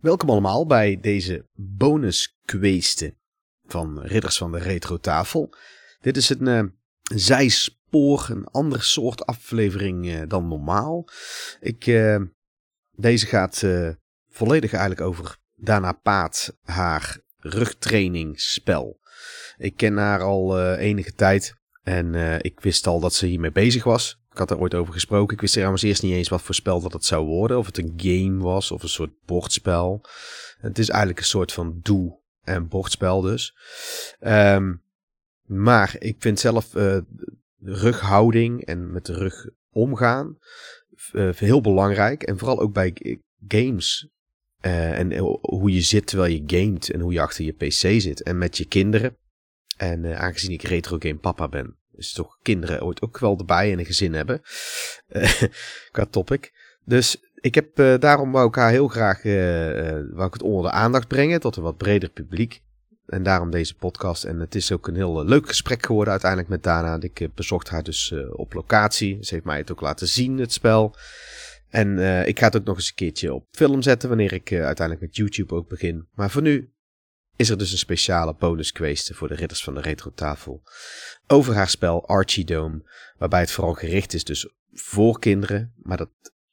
Welkom allemaal bij deze bonusqueesten van Ridders van de Retro Tafel. Dit is een uh, zijspoor, een andere soort aflevering uh, dan normaal. Ik, uh, deze gaat volledig eigenlijk over Dana Paat, haar rugtrainingsspel. Ik ken haar al enige tijd en ik wist al dat ze hiermee bezig was. Ik had er ooit over gesproken. Ik wist trouwens eerst niet eens wat voor spel dat het zou worden. Of het een game was of een soort bordspel. Het is eigenlijk een soort van doe- en bordspel dus. Um, maar ik vind zelf uh, rughouding en met de rug omgaan uh, heel belangrijk. En vooral ook bij games. Uh, en hoe je zit terwijl je gamet en hoe je achter je pc zit. En met je kinderen. En aangezien ik retro game papa ben, is toch kinderen ooit ook wel erbij in een gezin hebben. Uh, qua topic. Dus ik heb uh, daarom wou ik haar heel graag uh, wou ik het onder de aandacht brengen tot een wat breder publiek. En daarom deze podcast. En het is ook een heel leuk gesprek geworden uiteindelijk met Dana. Ik bezocht haar dus op locatie. Ze heeft mij het ook laten zien, het spel. En ik ga het ook nog eens een keertje op film zetten wanneer ik uiteindelijk met YouTube ook begin. Maar voor nu is er dus een speciale bonus voor de ridders van de retro tafel. Over haar spel Archie Dome, waarbij het vooral gericht is dus voor kinderen, maar dat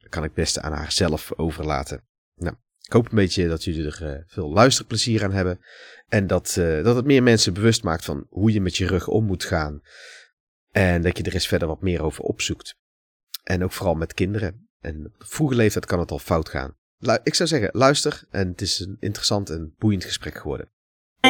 kan ik best aan haar zelf overlaten. Nou, ik hoop een beetje dat jullie er uh, veel luisterplezier aan hebben en dat, uh, dat het meer mensen bewust maakt van hoe je met je rug om moet gaan en dat je er eens verder wat meer over opzoekt. En ook vooral met kinderen. En op vroege leeftijd kan het al fout gaan. Ik zou zeggen, luister en het is een interessant en boeiend gesprek geworden.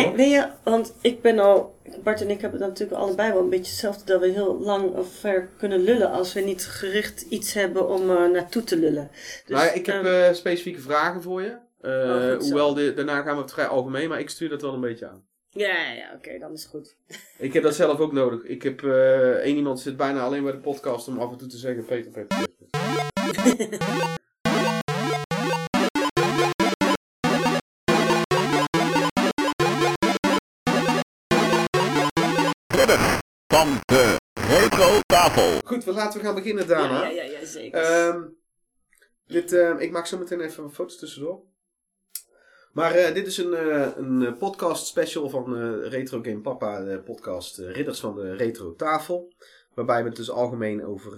Weet je, want ik ben al, Bart en ik hebben het natuurlijk allebei wel een beetje hetzelfde, dat we heel lang of ver kunnen lullen als we niet gericht iets hebben om uh, naartoe te lullen. Dus, nou, ik heb uh, specifieke vragen voor je. Uh, oh, hoewel, de, daarna gaan we het vrij algemeen, maar ik stuur dat wel een beetje aan. Ja, ja, oké, okay, dan is het goed. ik heb dat zelf ook nodig. Ik heb één iemand zit bijna alleen bij de podcast om af en toe te zeggen: Peter, Peter. Peter. Van de retro tafel. Goed, we laten we gaan beginnen daarna. Ja, ja, ja, ja zeker. Um, dit, uh, ik maak zo meteen even een foto's tussendoor. Maar uh, dit is een, uh, een podcast special van Retro Game Papa, de podcast Ridders van de Retro Tafel. Waarbij we het dus algemeen over,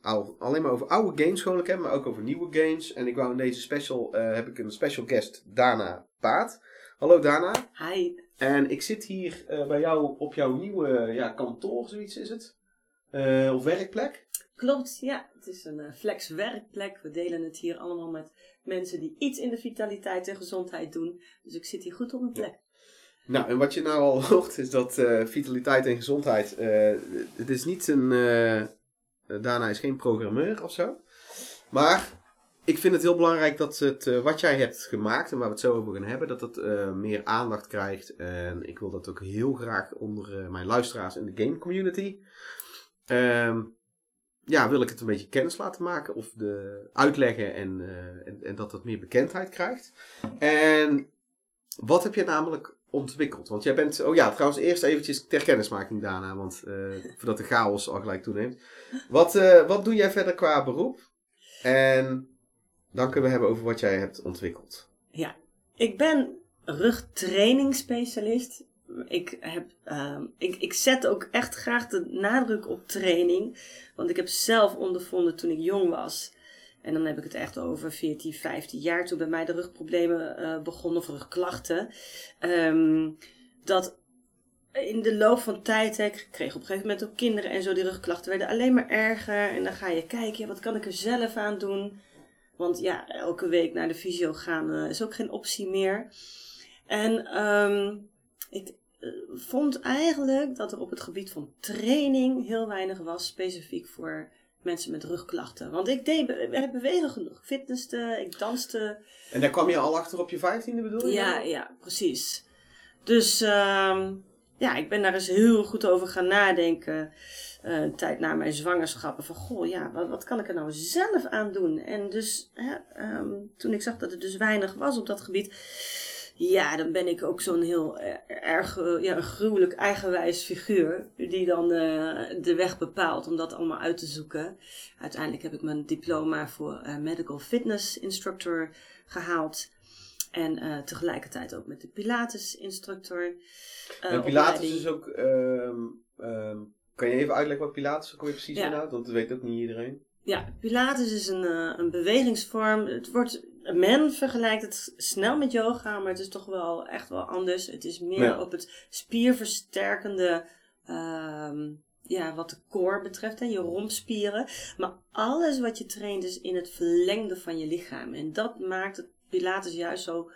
oude, alleen maar over oude games gewoonlijk hebben, maar ook over nieuwe games. En ik wou in deze special, heb ik een special guest, Dana Paat. Hallo Dana. Hi. En ik zit hier uh, bij jou op jouw nieuwe ja, kantoor, zoiets is het? Uh, of werkplek? Klopt, ja. Het is een uh, flex werkplek. We delen het hier allemaal met mensen die iets in de vitaliteit en gezondheid doen. Dus ik zit hier goed op mijn plek. Nou, en wat je nou al hoort is dat vitaliteit en gezondheid, het is niet een, daarna is geen programmeur of zo. Maar ik vind het heel belangrijk dat het, uh, wat jij hebt gemaakt en waar we het zo over gaan hebben, dat het uh, meer aandacht krijgt. En ik wil dat ook heel graag onder uh, mijn luisteraars in de game community. Um, ja, wil ik het een beetje kennis laten maken of de, uitleggen en, en, dat het meer bekendheid krijgt. En wat heb je namelijk ontwikkeld? Want jij bent, oh ja, trouwens eerst eventjes ter kennismaking daarna, want voordat de chaos al gelijk toeneemt. Wat, wat doe jij verder qua beroep? En dan kunnen we hebben over wat jij hebt ontwikkeld. Ja, ik ben rugtrainingsspecialist. Ik, heb, uh, ik, ik zet ook echt graag de nadruk op training. Want ik heb zelf ondervonden toen ik jong was. En dan heb ik het echt over 14, 15 jaar. Toen bij mij de rugproblemen uh, begonnen, of rugklachten. Um, dat in de loop van tijd, ik kreeg op een gegeven moment ook kinderen en zo. Die rugklachten werden alleen maar erger. En dan ga je kijken, wat kan ik er zelf aan doen? Want ja, elke week naar de fysio gaan uh, is ook geen optie meer. En um, ik uh, vond eigenlijk dat er op het gebied van training heel weinig was, specifiek voor mensen met rugklachten. Want ik deed be bewegen genoeg. Fitnesste, ik danste. En daar kwam je al achter op je vijftiende bedoel je? Ja, ja, precies. Dus um, ja, ik ben daar eens heel goed over gaan nadenken uh, een tijd na mijn zwangerschappen. Van goh, ja, wat, wat, kan ik er nou zelf aan doen? En dus hè, um, toen ik zag dat er dus weinig was op dat gebied. Ja, dan ben ik ook zo'n heel eh, erg ja, een gruwelijk eigenwijs figuur. Die dan uh, de weg bepaalt om dat allemaal uit te zoeken. Uiteindelijk heb ik mijn diploma voor uh, Medical Fitness Instructor gehaald. En eh, tegelijkertijd ook met de Pilates-instructor. eh, en Pilates is ook... ehm, ehm, kan je even uitleggen wat Pilates ook weer precies Ja. inhoudt? Want dat weet ook niet iedereen. Ja, Pilates is een, eh, een bewegingsvorm. Het wordt, men vergelijkt het snel met yoga, maar het is toch wel echt wel anders. Het is meer Ja. op het spierversterkende, ehm, ja, wat de core betreft, hè, je rompspieren. Maar alles wat je traint is in het verlengde van je lichaam. En dat maakt het Pilates juist zo,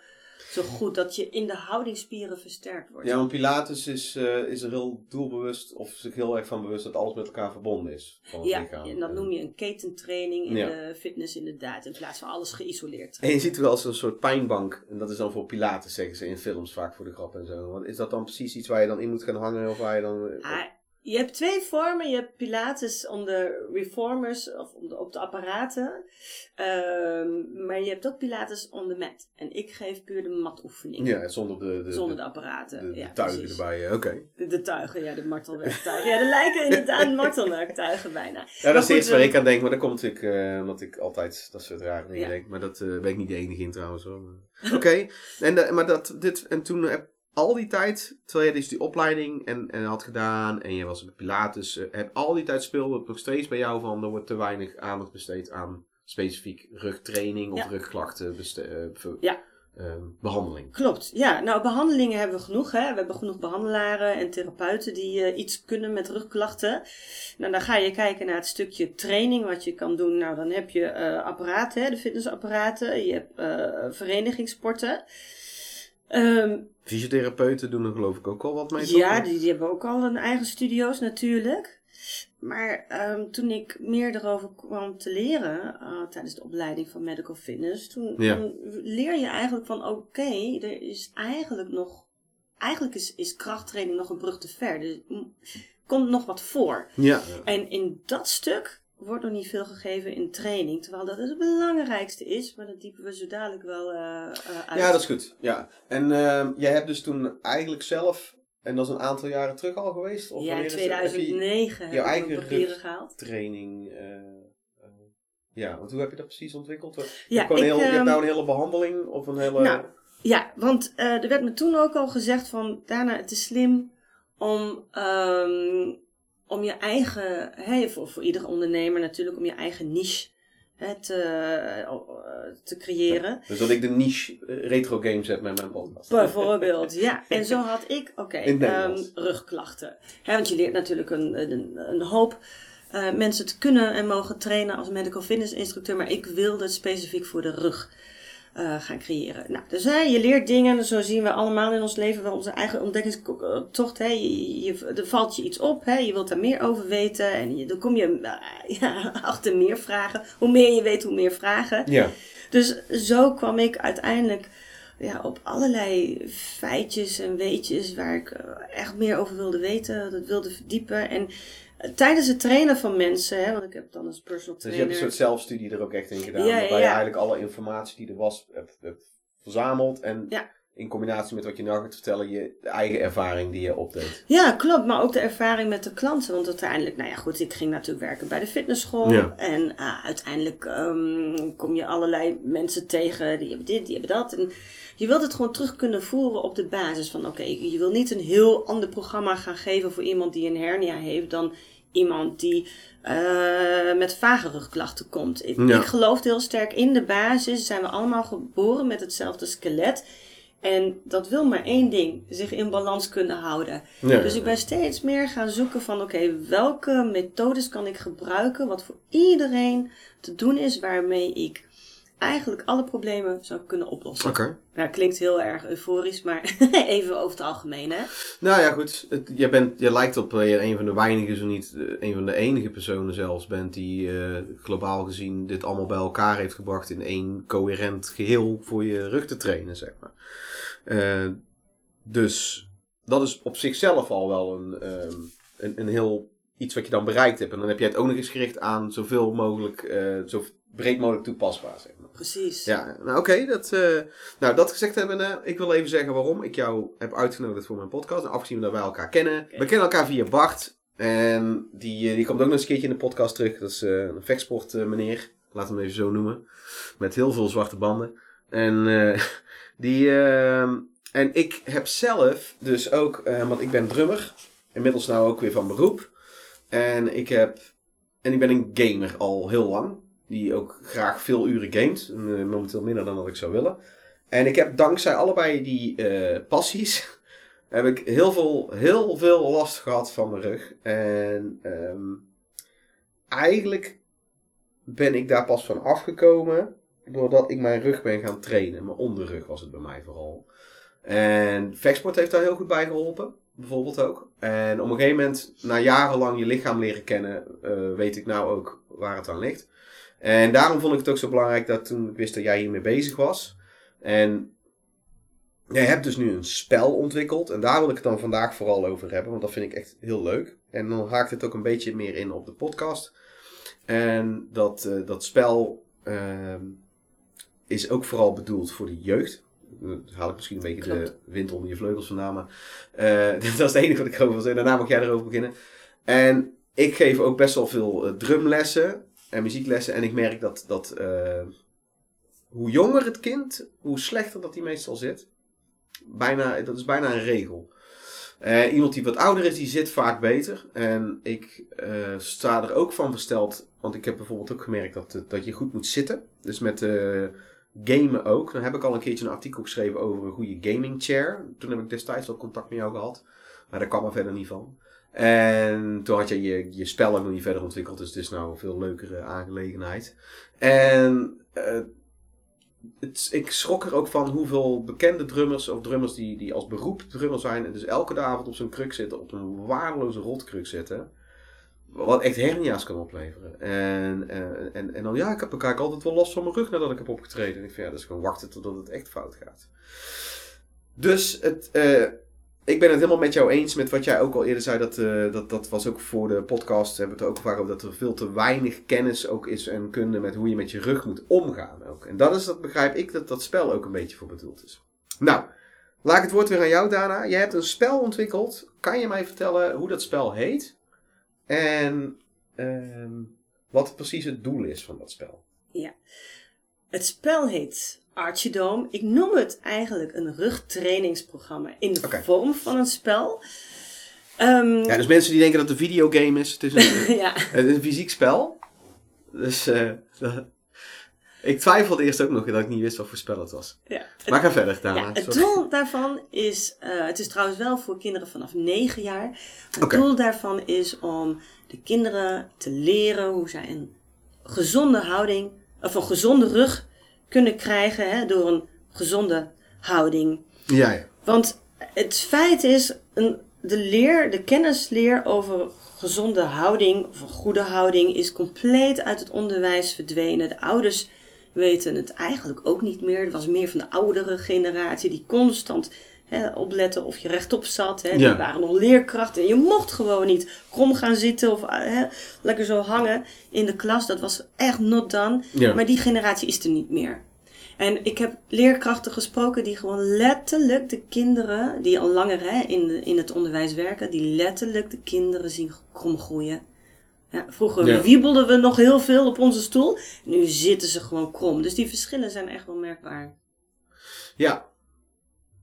zo goed, dat je in de houdingsspieren versterkt wordt. Ja, want Pilates is, eh, is er heel doelbewust of zich heel erg van bewust dat alles met elkaar verbonden is. Van het Ja, lichaam. en dat noem je een ketentraining in Ja. de fitness inderdaad, in plaats van alles geïsoleerd. En je ziet wel eens een soort pijnbank. En dat is dan voor Pilates, zeggen ze in films vaak voor de grap en zo. Want is dat dan precies iets waar je dan in moet gaan hangen? Of waar je dan... Ah, je hebt twee vormen. Je hebt Pilates om de reformers of om de, op de apparaten. Ehm, maar je hebt ook Pilates on the mat. En ik geef puur de matoefening. ja, zonder de, de, zonder de, de apparaten. de- ja, tuigen precies. erbij. eh, Oké. De, de tuigen, ja, de martelwerktuigen. Ja, de lijken inderdaad martelwerktuigen bijna. Ja, dat is Maar eerste waar ik aan denk. Maar dat komt natuurlijk eh, omdat ik altijd dat soort rare dingen Ja. denk. Maar dat eh ben ik niet de enige in trouwens. hoor. Oké. En, maar dat, dit, en toen heb al die tijd, terwijl je dus die opleiding en, en had gedaan en je was Pilates, eh, heb al die tijd speelde het nog steeds bij jou van er wordt te weinig aandacht besteed aan specifiek rugtraining of Ja. rugklachten eh, Ja. ehm, behandeling. Klopt, ja. Nou, behandelingen hebben we genoeg. Hè? We hebben genoeg behandelaren en therapeuten die eh, iets kunnen met rugklachten. Nou, dan ga je kijken naar het stukje training wat je kan doen. Nou, dan heb je apparaten, hè, de fitnessapparaten. Je hebt verenigingssporten. Ehm, Fysiotherapeuten doen er geloof ik ook al wat mee. ja, die, die hebben ook al een eigen studio's natuurlijk. Maar ehm, toen ik meer erover kwam te leren eh, tijdens de opleiding van Medical Fitness, toen, Ja. toen leer je eigenlijk van oké, er is eigenlijk nog, eigenlijk is, is krachttraining nog een brug te ver. Er m- komt nog wat voor. Ja. En in dat stuk wordt nog niet veel gegeven in training, terwijl dat het belangrijkste is, maar dat diepen we zo dadelijk wel eh, eh, uit. Ja, dat is goed. Ja. En ehm, jij hebt dus toen eigenlijk zelf, en dat is een aantal jaren terug al geweest? Of Ja, in wanneer is het? Heb je 2009 heb je mijn eigen papieren gehaald. training. eh, ja, want hoe heb je dat precies ontwikkeld? Je, Ja, hebt gewoon ik, heel, je hebt ehm, nou een hele behandeling of een hele. Nou, Ja, want er werd me toen ook al gezegd van, daarna het is slim om, ehm, om je eigen, hè, voor, voor iedere ondernemer natuurlijk, om je eigen niche hè, te, eh, te creëren. Dus dat ik de niche eh, retro games heb met mijn podcast. Bijvoorbeeld, ja. En zo had ik, oké, ehm, rugklachten. Hè, want je leert natuurlijk een, een, een hoop eh, mensen te kunnen en mogen trainen als medical fitness instructeur. Maar ik wilde het specifiek voor de rug eh, gaan creëren. Nou, dus hè, je leert dingen, zo zien we allemaal in ons leven wel onze eigen ontdekkingstocht. Hè. Je, je, er valt je iets op, hè. je wilt daar meer over weten. En je, dan kom je eh, ja, achter meer vragen. Hoe meer je weet, hoe meer vragen. Ja. Dus zo kwam ik uiteindelijk ja, op allerlei feitjes en weetjes waar ik eh, echt meer over wilde weten, dat wilde verdiepen. En tijdens het trainen van mensen, hè, want ik heb dan als personal Dus je trainer. hebt een soort zelfstudie er ook echt in gedaan. Ja, waarbij ja, je eigenlijk alle informatie die er was hebt, hebt verzameld. En Ja. in combinatie met wat je nou gaat vertellen, je eigen ervaring die je opdeed. Ja, klopt. Maar ook de ervaring met de klanten. Want uiteindelijk, nou ja, goed, ik ging natuurlijk werken bij de fitnessschool. En eh, uiteindelijk ehm, kom je allerlei mensen tegen, die hebben dit, die hebben dat. En je wilt het gewoon terug kunnen voeren op de basis van, oké, je wil niet een heel ander programma gaan geven voor iemand die een hernia heeft dan iemand die eh, met vage rugklachten komt. Ik, Ja. ik geloof heel sterk in de basis. Zijn we allemaal geboren met hetzelfde skelet. En dat wil maar één ding, zich in balans kunnen houden. Ja. Dus ik ben steeds meer gaan zoeken van oké, welke methodes kan ik gebruiken wat voor iedereen te doen is waarmee ik eigenlijk alle problemen zou kunnen oplossen. Oké. Ja, klinkt heel erg euforisch, maar even over het algemeen hè. Nou ja, goed. Het, je, bent, je lijkt op dat je een van de weinige, zo niet eh, een van de enige personen zelfs bent die eh, globaal gezien dit allemaal bij elkaar heeft gebracht in één coherent geheel voor je rug te trainen, zeg maar. Eh, dus dat is op zichzelf al wel een, ehm, een, een heel iets wat je dan bereikt hebt. En dan heb je het ook nog eens gericht aan zoveel mogelijk, eh, zo breed mogelijk toepasbaar, zeg maar. Precies. Ja, nou oké. dat, eh, nou, dat gezegd hebben, eh, ik wil even zeggen waarom ik jou heb uitgenodigd voor mijn podcast. En afgezien dat wij elkaar kennen. We kennen elkaar via Bart. En die, eh, die komt ook nog eens een keertje in de podcast terug. Dat is eh, een vechtsport eh, meneer. We hem even zo noemen. Met heel veel zwarte banden. En Die, ehm, en ik heb zelf dus ook, want ik ben drummer. Inmiddels nou ook weer van beroep. En ik heb, en ik ben een gamer al heel lang. Die ook graag veel uren gamet. Eh, momenteel minder dan dat ik zou willen. En ik heb dankzij allebei die eh, passies, heb ik heel veel, heel veel last gehad van mijn rug. En ehm, eigenlijk ben ik daar pas van afgekomen doordat ik mijn rug ben gaan trainen. Mijn onderrug was het bij mij vooral. En vechtsport heeft daar heel goed bij geholpen. Bijvoorbeeld ook. En op een gegeven moment, na jarenlang je lichaam leren kennen, eh, weet ik nou ook waar het aan ligt. En daarom vond ik het ook zo belangrijk dat toen ik wist dat jij hiermee bezig was. En jij hebt dus nu een spel ontwikkeld. En daar wil ik het dan vandaag vooral over hebben. Want dat vind ik echt heel leuk. En dan haakt het ook een beetje meer in op de podcast. En dat, eh, dat spel ehm, is ook vooral bedoeld voor de jeugd. Dan haal ik misschien een beetje de wind onder je vleugels vandaan. Maar eh, dat is het enige wat ik erover wil zeggen. Daarna mag jij erover beginnen. En ik geef ook best wel veel eh, drumlessen en muzieklessen. En ik merk dat, dat eh, hoe jonger het kind, hoe slechter dat hij meestal zit. Bijna, dat is bijna een regel. Eh, iemand die wat ouder is, die zit vaak beter. En ik eh, sta er ook van versteld. Want ik heb bijvoorbeeld ook gemerkt dat, dat je goed moet zitten. Dus met eh, gamen ook. Dan heb ik al een keertje een artikel geschreven over een goede gaming chair. Toen heb ik destijds wel contact met jou gehad. Maar daar kwam er verder niet van. En toen had je je, je spel ook nog niet verder ontwikkeld. Dus het is nou een veel leukere aangelegenheid. En eh, ik schrok er ook van hoeveel bekende drummers, of drummers die, die als beroep drummer zijn, en dus elke avond op zo'n kruk zitten, op een waardeloze rotkruk zitten. Wat echt hernia's kan opleveren. En, eh, en, en dan, ja, ik heb elkaar altijd wel last van mijn rug nadat ik heb opgetreden. En ik vind, ja, dus gewoon wachten totdat het echt fout gaat. Dus het, eh, ik ben het helemaal met jou eens met wat jij ook al eerder zei. Dat, eh, dat, dat was ook voor de podcast. Hebben we het ook vaak over dat er veel te weinig kennis ook is en kunde met hoe je met je rug moet omgaan. Ook. En dat is, dat begrijp ik, dat dat spel ook een beetje voor bedoeld is. Nou, laat ik het woord weer aan jou, Dana. Jij hebt een spel ontwikkeld. Kan je mij vertellen hoe dat spel heet? En ehm, wat precies het doel is van dat spel? Het spel heet Archidome. Ik noem het eigenlijk een rugtrainingsprogramma in de vorm van een spel. Ehm, Ja, dus mensen die denken dat het een videogame is. Het is een, ja. het is een fysiek spel. Dus eh, ik twijfelde eerst ook nog dat ik niet wist wat voor spel het was. ja. Maar ga verder. Ja, het Sorry. doel daarvan is, eh, het is trouwens wel voor kinderen vanaf 9 jaar. Het doel daarvan is om de kinderen te leren hoe zij een gezonde houding, of een gezonde rug kunnen krijgen hè, door een gezonde houding. Ja, ja. Want het feit is, een, de leer, de kennisleer over gezonde houding, of een goede houding, is compleet uit het onderwijs verdwenen. De ouders weten het eigenlijk ook niet meer. Het was meer van de oudere generatie die constant hè, opletten of je rechtop zat. Hè. Die waren nog leerkrachten. En je mocht gewoon niet krom gaan zitten of hè, lekker zo hangen in de klas. Dat was echt not done. Ja. Maar die generatie is er niet meer. En ik heb leerkrachten gesproken die gewoon letterlijk de kinderen, die al langer hè, in, de, in het onderwijs werken, die letterlijk de kinderen zien kromgroeien. Ja, vroeger Ja. wiebelden we nog heel veel op onze stoel. Nu zitten ze gewoon krom. Dus die verschillen zijn echt wel merkbaar. Ja.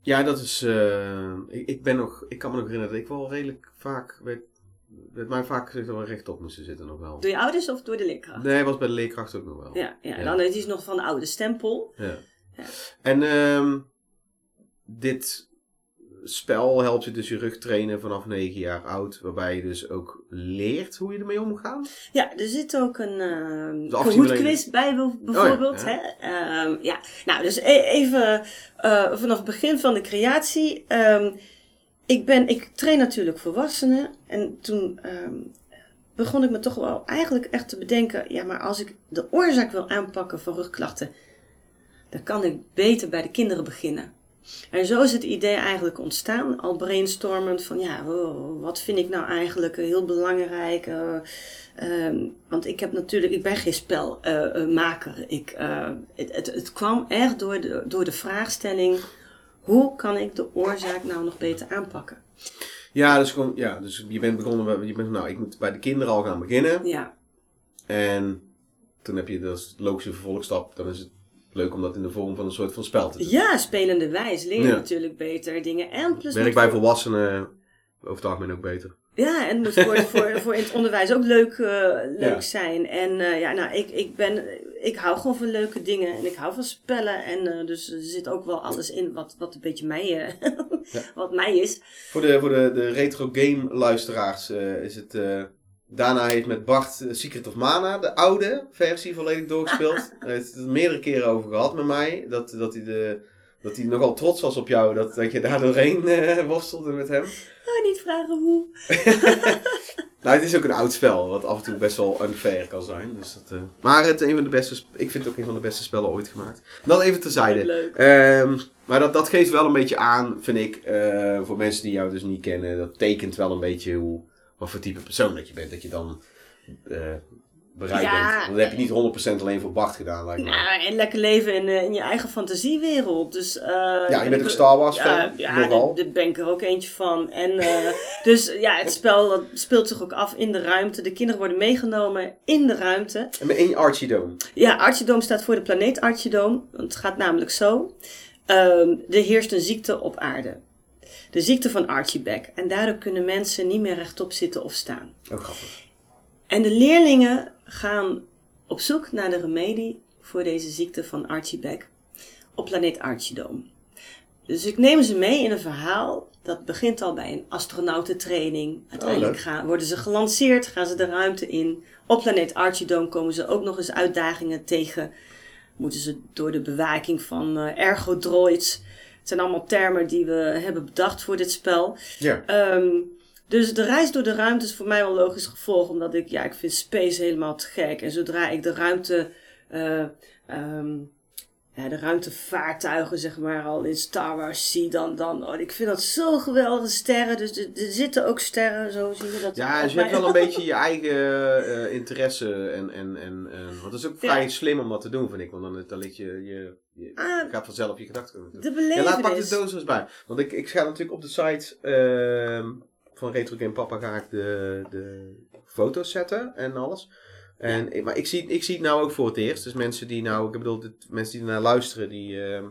Ja, dat is. eh, ik, ik ben nog. Ik kan me nog herinneren dat ik wel redelijk vaak. werd, werd mij vaak gezegd dat we rechtop moesten zitten nog wel. Door je ouders of door de leerkracht? Nee, was bij de leerkracht ook nog wel. Ja, ja, Ja. dan is nog van de oude stempel. Ja. Ja. En ehm, dit spel helpt je dus je rug trainen vanaf 9 jaar oud. Waarbij je dus ook leert hoe je ermee omgaat. Ja, er zit ook een uh, afstimulering. quiz bij bijv- bijvoorbeeld. Oh ja, Hè? Ehm, ja. Nou, dus e- even eh, vanaf het begin van de creatie. Ehm, ik, ben, ik train natuurlijk volwassenen. En toen ehm, begon ik me toch wel eigenlijk echt te bedenken. Ja, maar als ik de oorzaak wil aanpakken van rugklachten. Dan kan ik beter bij de kinderen beginnen. En zo is het idee eigenlijk ontstaan, al brainstormend van ja, oh, wat vind ik nou eigenlijk eh, heel belangrijk. eh, ehm, want ik heb natuurlijk, ik ben geen spelmaker. ik, eh, het, het, het kwam echt door de, door de vraagstelling, hoe kan ik de oorzaak nou nog beter aanpakken? Ja, dus, gewoon, ja, dus je bent begonnen. Je bent, nou, ik moet bij de kinderen al gaan beginnen. Ja, En toen heb je dus de logische vervolgstap. Dan is het leuk om dat in de vorm van een soort van spel te doen. Ja, spelende wijs leer je Ja. natuurlijk beter dingen. En plus Werk bij volwassenen over het algemeen ook beter. Ja, en het moet voor, voor, voor in het onderwijs ook leuk, eh, leuk Ja. zijn. En eh, ja, nou, ik, ik, ben, ik hou gewoon van leuke dingen en ik hou van spellen. En eh, dus er zit ook wel alles in wat, wat een beetje mij, eh, wat mij is. Voor de, voor de, de retro game luisteraars eh, is het... Daarna heeft met Bart eh, Secret of Mana, de oude versie, volledig doorgespeeld. Hij heeft het er meerdere keren over gehad met mij. Dat, dat, hij de, dat hij nogal trots was op jou, dat, dat je daar doorheen eh, worstelde met hem. Oh, niet vragen hoe. Nou, het is ook een oud spel, wat af en toe best wel unfair kan zijn. Dus dat, eh, Maar het, een van de beste, ik vind het ook een van de beste spellen ooit gemaakt. Dat even terzijde. Leuk. Ehm, maar dat, dat geeft wel een beetje aan, vind ik, voor mensen die jou dus niet kennen. Dat tekent wel een beetje hoe, wat voor type persoon dat je bent. Dat je dan eh, bereid Ja. bent. Dat heb je niet 100% alleen voor Bart gedaan, lijkt. Nou, en lekker leven in, eh, in je eigen fantasiewereld. Dus, eh, ja, je bent ook Star Wars fan, Ja, ja nogal. daar ben ik er ook eentje van. En, eh, dus ja, het spel dat speelt zich ook af in de ruimte. De kinderen worden meegenomen in de ruimte. En met één Archie Dome. Ja, Archidome staat voor de planeet Archidome. Het gaat namelijk zo. Ehm, er heerst een ziekte op aarde. De ziekte van Archieback. En daardoor kunnen mensen niet meer rechtop zitten of staan. Ook grappig. En de leerlingen gaan op zoek naar de remedie voor deze ziekte van Archieback op planeet Archidome. Dus ik neem ze mee in een verhaal dat begint al bij een astronautentraining. Uiteindelijk leuk. gaan, worden ze gelanceerd, gaan ze de ruimte in. Op planeet Archidome komen ze ook nog eens uitdagingen tegen. Moeten ze door de bewaking van eh, ergodroids. Het zijn allemaal termen die we hebben bedacht voor dit spel. Ja. Ehm, dus de reis door de ruimte is voor mij wel logisch gevolg, omdat ik, ja, ik vind space helemaal te gek. En zodra ik de ruimte, eh, ehm, ja, de ruimtevaartuigen, zeg maar, al in Star Wars zie, dan, dan, oh, ik vind dat zo geweldige sterren. Dus er, er zitten ook sterren, zo zie je dat. Ja, dus je hebt wel een beetje je eigen eh, interesse en, en, en, en... Want het is ook vrij Ja. slim om dat te doen, vind ik. Want dan, dan ligt je... je, je Ah, gaat vanzelf je gedachten de Ja, laat pak de doos eens bij. Want ik, ik ga natuurlijk op de site ehm, van Retro Game Papa ga ik de, de foto's zetten en alles. En, Maar ik zie, ik zie het nou ook voor het eerst. Dus mensen die nou, ik bedoel, dit, mensen die ernaar luisteren, die, ehm,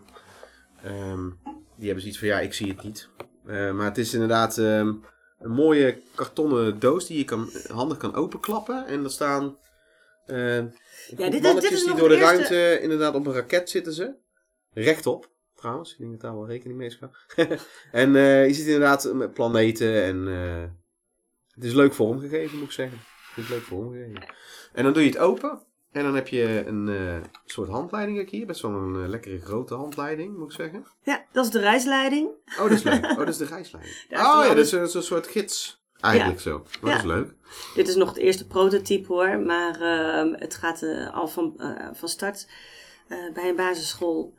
ehm, die hebben zoiets van ja, ik zie het niet. Eh, maar het is inderdaad ehm, een mooie kartonnen doos die je kan, handig kan openklappen. En er staan ehm, Ja, dit is- mannetjes dit is die door de de eerste- ruimte, inderdaad op een raket zitten ze. Rechtop, trouwens. Ik denk dat daar wel rekening mee is gehouden. en eh, je ziet inderdaad met planeten en eh, het is leuk vormgegeven, moet ik zeggen. Ik vind het leuk vormgegeven. En dan doe je het open. En dan heb je een eh, soort handleiding ook hier. Best wel een eh, lekkere grote handleiding, moet ik zeggen. Ja, dat is de reisleiding. Oh, dat is leuk. Oh, dat is de reisleiding. Daar oh ja, dat is, een- soort gids. Eigenlijk zo. Ja. dat is leuk. Dit is nog het eerste prototype hoor, maar ehm, het gaat eh, al van, van start bij een basisschool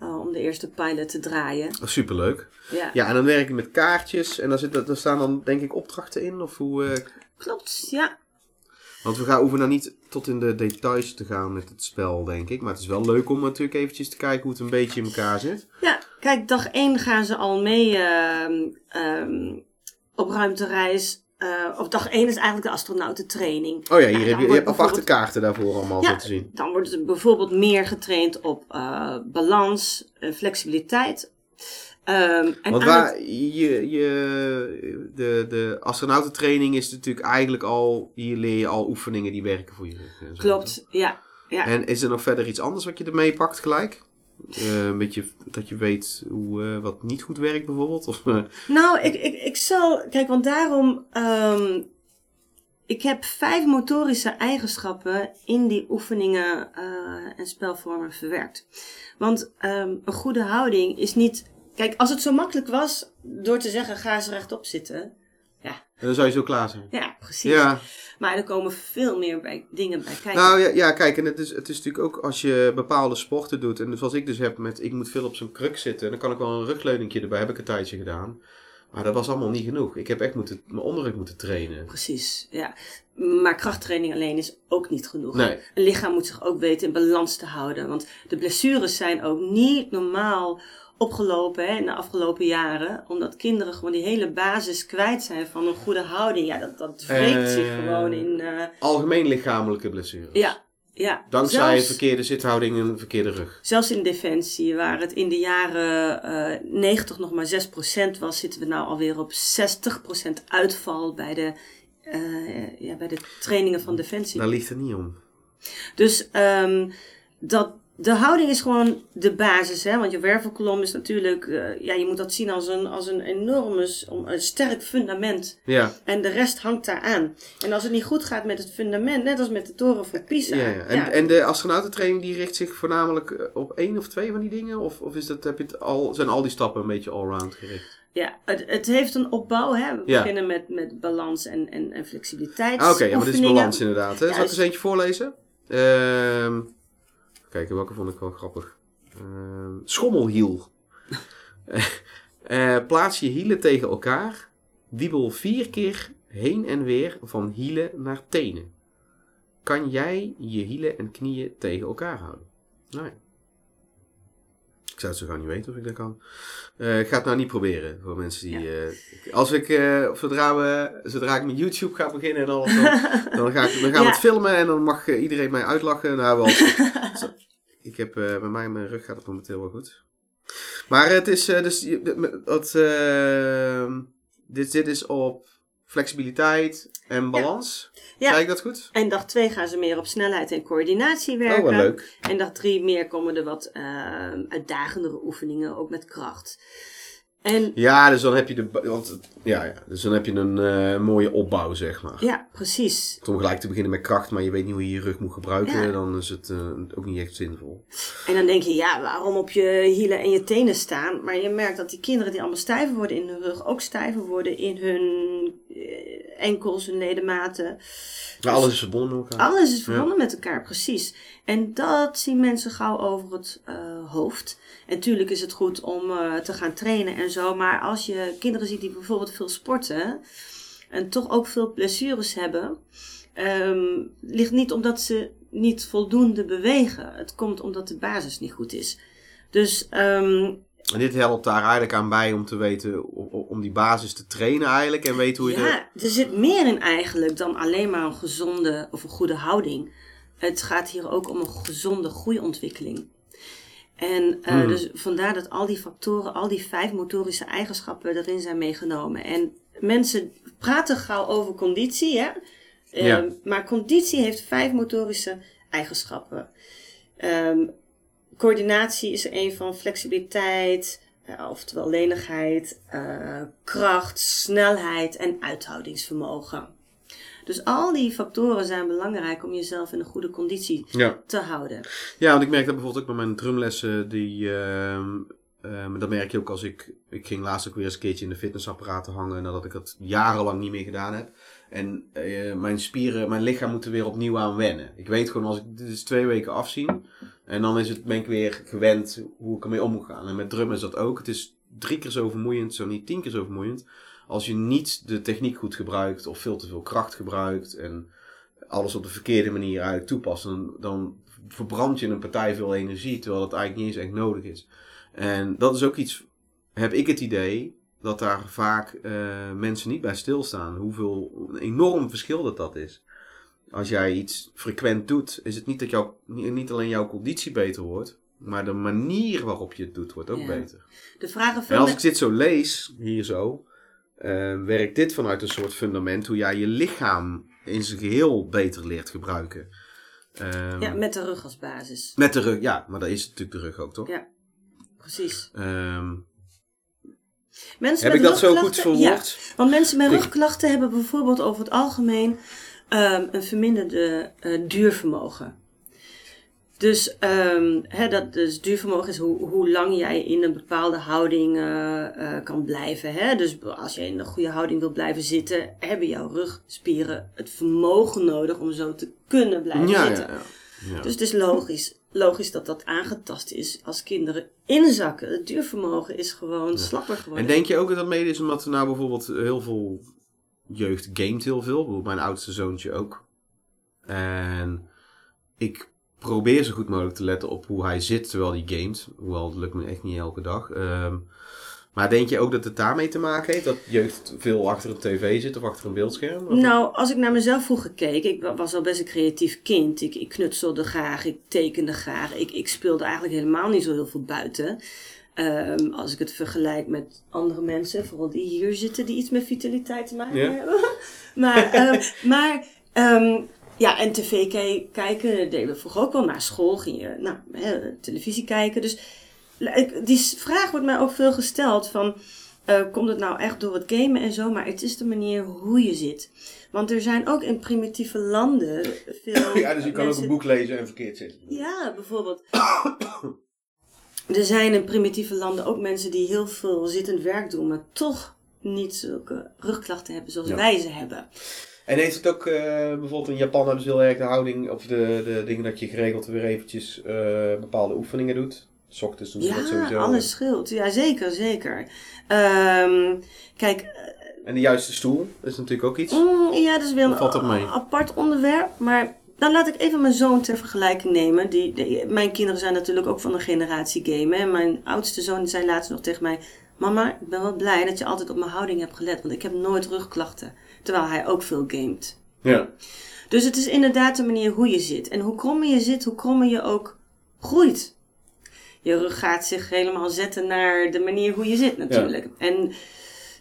om de eerste pilot te draaien. Oh, superleuk. Ja, Ja, en dan werk je met kaartjes. En daar, zit, daar staan dan denk ik opdrachten in. Of hoe... klopt. Ja, Want we gaan, hoeven nou niet tot in de details te gaan met het spel, denk ik. Maar het is wel leuk om natuurlijk eventjes te kijken hoe het een beetje in elkaar zit. ja. kijk, dag 1 gaan ze al mee ehm, ehm, op ruimtereis. Eh of dag 1 is eigenlijk de astronautentraining. Oh ja, hier heb je, je hebt aparte kaarten daarvoor allemaal Ja. te zien. Dan wordt er bijvoorbeeld meer getraind op eh, balans, eh, flexibiliteit. Ehm, en Want waar, het- je, je, de, de astronautentraining is natuurlijk eigenlijk al... Hier leer je al oefeningen die werken voor je zo. Klopt, ja. ja. En is er nog verder iets anders wat je ermee pakt gelijk? Eh, een beetje dat je weet hoe, eh, wat niet goed werkt bijvoorbeeld? Of, eh, Nou, ik, ik, ik zal. Kijk, want daarom. ehm, ik heb vijf motorische eigenschappen in die oefeningen eh, en spelvormen verwerkt. Want ehm, een goede houding is niet. Kijk, als het zo makkelijk was door te zeggen: ga eens rechtop zitten. en dan zou je zo klaar zijn. Ja, precies. Ja, Maar er komen veel meer bij, dingen bij kijken. Nou ja, ja kijk, en het is, het is natuurlijk ook als je bepaalde sporten doet. En zoals ik dus heb met, ik moet veel op zo'n kruk zitten. En dan kan ik wel een rugleuningje erbij, heb ik een tijdje gedaan. Maar dat was allemaal niet genoeg. Ik heb echt moeten, mijn onderrug moeten trainen. Precies, ja. Maar krachttraining alleen is ook niet genoeg. Nee. Een lichaam moet zich ook weten in balans te houden. Want de blessures zijn ook niet normaal opgelopen hè, in de afgelopen jaren. Omdat kinderen gewoon die hele basis kwijt zijn van een goede houding. Ja, dat, dat wreekt zich Eh, gewoon in... eh, Algemeen lichamelijke blessures. ja, Ja, Dankzij zelfs, verkeerde zithouding en verkeerde rug. zelfs in Defensie, waar het in de jaren eh 90 nog maar 6% was, zitten we nou alweer op 60% uitval bij de, ja, bij de trainingen van Defensie. Daar ligt het niet om. Dus ehm, dat, de houding is gewoon de basis. Hè? Want je wervelkolom is natuurlijk, eh, ja, je moet dat zien als een, als een enorme, een sterk fundament. Ja, En de rest hangt daar aan. En als het niet goed gaat met het fundament, net als met de toren van Pisa. ja, ja. En, ja, en de astronautentraining die richt zich voornamelijk eh, op één of twee van die dingen? Of, of is dat, heb je het al, zijn al die stappen een beetje allround gericht? ja, het, het heeft een opbouw. Hè? We Ja. beginnen met, met balans en, en, en flexibiliteit. Ah, Oké, ja, maar dit is balans inderdaad. Hè? Zal ik eens eentje voorlezen? Ehm kijken, welke vond ik wel grappig. Ehm, schommelhiel. Eh, plaats je hielen tegen elkaar. Wiebel vier keer heen en weer van hielen naar tenen. Kan jij je hielen en knieën tegen elkaar houden? Nee. Ik zou het zo gauw niet weten of ik dat kan. Eh, ik ga het nou niet proberen voor mensen die. eh, als ik, eh, zodra, we, zodra ik met YouTube ga beginnen en alles, dan, dan, ga ik, dan gaan we het filmen en dan mag iedereen mij uitlachen. Nou, wel, zo- ik heb bij mij mijn rug gaat het momenteel wel goed. Maar het is dus dat, dit, dit is op flexibiliteit en balans. Ja. Zei ik dat goed? En dag 2 gaan ze meer op snelheid en coördinatie werken. Oh, wel leuk. En dag 3 meer komen er wat eh, uitdagendere oefeningen, ook met kracht. En Ja, dus dan heb je de, want, ja, ja, dus dan heb je een eh, mooie opbouw, zeg maar. ja, precies. Om gelijk te beginnen met kracht, maar je weet niet hoe je je rug moet gebruiken, Ja. dan is het eh, ook niet echt zinvol. En dan denk je, ja, waarom op je hielen en je tenen staan? Maar je merkt dat die kinderen die allemaal stijver worden in hun rug, ook stijver worden in hun eh, enkels, hun ledematen. Maar alles is verbonden met elkaar. Alles is verbonden met elkaar, precies. En dat zien mensen gauw over het eh, hoofd. En tuurlijk is het goed om eh, te gaan trainen en zo. Maar als je kinderen ziet die bijvoorbeeld veel sporten en toch ook veel blessures hebben, ehm, ligt niet omdat ze niet voldoende bewegen. Het komt omdat de basis niet goed is. Dus ehm, En dit helpt daar eigenlijk aan bij om te weten, om die basis te trainen eigenlijk en weten hoe je de... ja, er zit meer in eigenlijk dan alleen maar een gezonde of een goede houding. Het gaat hier ook om een gezonde groeiontwikkeling. En eh, Hmm. dus vandaar dat al die factoren, al die vijf motorische eigenschappen erin zijn meegenomen. En mensen praten gauw over conditie, hè? Eh, Ja. Maar conditie heeft vijf motorische eigenschappen. Ehm, coördinatie is er een van, flexibiliteit, eh, oftewel lenigheid, kracht, snelheid en uithoudingsvermogen. Dus al die factoren zijn belangrijk om jezelf in een goede conditie Ja. te houden. ja, want ik merk dat bijvoorbeeld ook met mijn drumlessen, die, ehm, ehm, dat merk je ook als ik, ik ging laatst ook weer eens een keertje in de fitnessapparaten hangen, nadat ik dat jarenlang niet meer gedaan heb. En eh, mijn spieren, mijn lichaam moet er weer opnieuw aan wennen. Ik weet gewoon, als ik dit is twee weken afzien, en dan is het, ben ik weer gewend hoe ik ermee om moet gaan. En met drum is dat ook. Het is drie keer zo vermoeiend, zo niet tien keer zo vermoeiend, als je niet de techniek goed gebruikt of veel te veel kracht gebruikt en alles op de verkeerde manier eigenlijk toepast. Dan, dan verbrand je een partij veel energie, terwijl dat eigenlijk niet eens echt nodig is. En dat is ook iets, heb ik het idee, dat daar vaak eh, mensen niet bij stilstaan. Hoeveel, een enorm verschil dat dat is. Als jij iets frequent doet, is het niet dat jouw, niet alleen jouw conditie beter wordt, maar de manier waarop je het doet, wordt ook Ja. beter. De vragen En als ik dit zo lees, hier zo, eh, werkt dit vanuit een soort fundament hoe jij je lichaam in zijn geheel beter leert gebruiken. Ehm, ja, met de rug als basis. Met de rug, ja, maar dat is natuurlijk de rug ook, toch? Ja, precies. Ehm, Mensen heb ik dat zo goed verwoord? Ja, want mensen met rugklachten hebben bijvoorbeeld over het algemeen ehm, een verminderde eh, duurvermogen. Dus, ehm, dat, dus duurvermogen is hoe, hoe lang jij in een bepaalde houding eh, eh, kan blijven. Hè? Dus als je in een goede houding wil blijven zitten, hebben jouw rugspieren het vermogen nodig om zo te kunnen blijven Ja, zitten. ja. Dus het is logisch, logisch dat dat aangetast is als kinderen inzakken. Het duurvermogen is gewoon slapper geworden. En denk je ook dat dat mede is omdat er nou bijvoorbeeld heel veel jeugd gamet heel veel? Bijvoorbeeld Mijn oudste zoontje ook. En ik probeer zo goed mogelijk te letten op hoe hij zit terwijl hij gamet. Hoewel, dat lukt me echt niet elke dag. Ehm, Maar denk je ook dat het daarmee te maken heeft? Dat jeugd veel achter een tv zit of achter een beeldscherm? Of- Nou, als ik naar mezelf vroeger keek, ik wa- was al best een creatief kind. Ik, ik knutselde graag, ik tekende graag. Ik, ik speelde eigenlijk helemaal niet zo heel veel buiten. Ehm, als ik het vergelijk met andere mensen, vooral die hier zitten, die iets met vitaliteit te maken hebben. maar, ehm, maar ja, en tv ke- kijken deden we vroeger ook wel. Na school ging je nou, hè, televisie kijken. Dus ik- die vraag wordt mij ook veel gesteld van... eh, komt het nou echt door het gamen en zo? Maar het is de manier hoe je zit. Want er zijn ook in primitieve landen veel Ja, dus je kan ook een boek lezen en verkeerd zitten. Ja, bijvoorbeeld. Er zijn in primitieve landen ook mensen die heel veel zittend werk doen, maar toch niet zulke rugklachten hebben zoals Ja. wij ze hebben. En heeft het ook, eh, bijvoorbeeld in Japan hebben ze heel erg de houding, of de, de dingen dat je geregeld weer eventjes eh, bepaalde oefeningen doet. 's ochtends doen ze dat Ja, sowieso. alles scheelt. Ja, zeker, zeker. Ehm, kijk, En de juiste stoel is natuurlijk ook iets. Mm, ja, dat is weer Hoe een valt dat mee? apart onderwerp. Maar dan laat ik even mijn zoon ter vergelijking nemen. Die, die- mijn kinderen zijn natuurlijk ook van een generatie gamen. En mijn oudste zoon zei laatst nog tegen mij... Mama, ik ben wel blij dat je altijd op mijn houding hebt gelet. Want ik heb nooit rugklachten. Terwijl hij ook veel gamet. Ja. Dus het is inderdaad de manier hoe je zit. En hoe krommer je zit, hoe krommer je ook groeit. Je rug gaat zich helemaal zetten naar de manier hoe je zit natuurlijk. En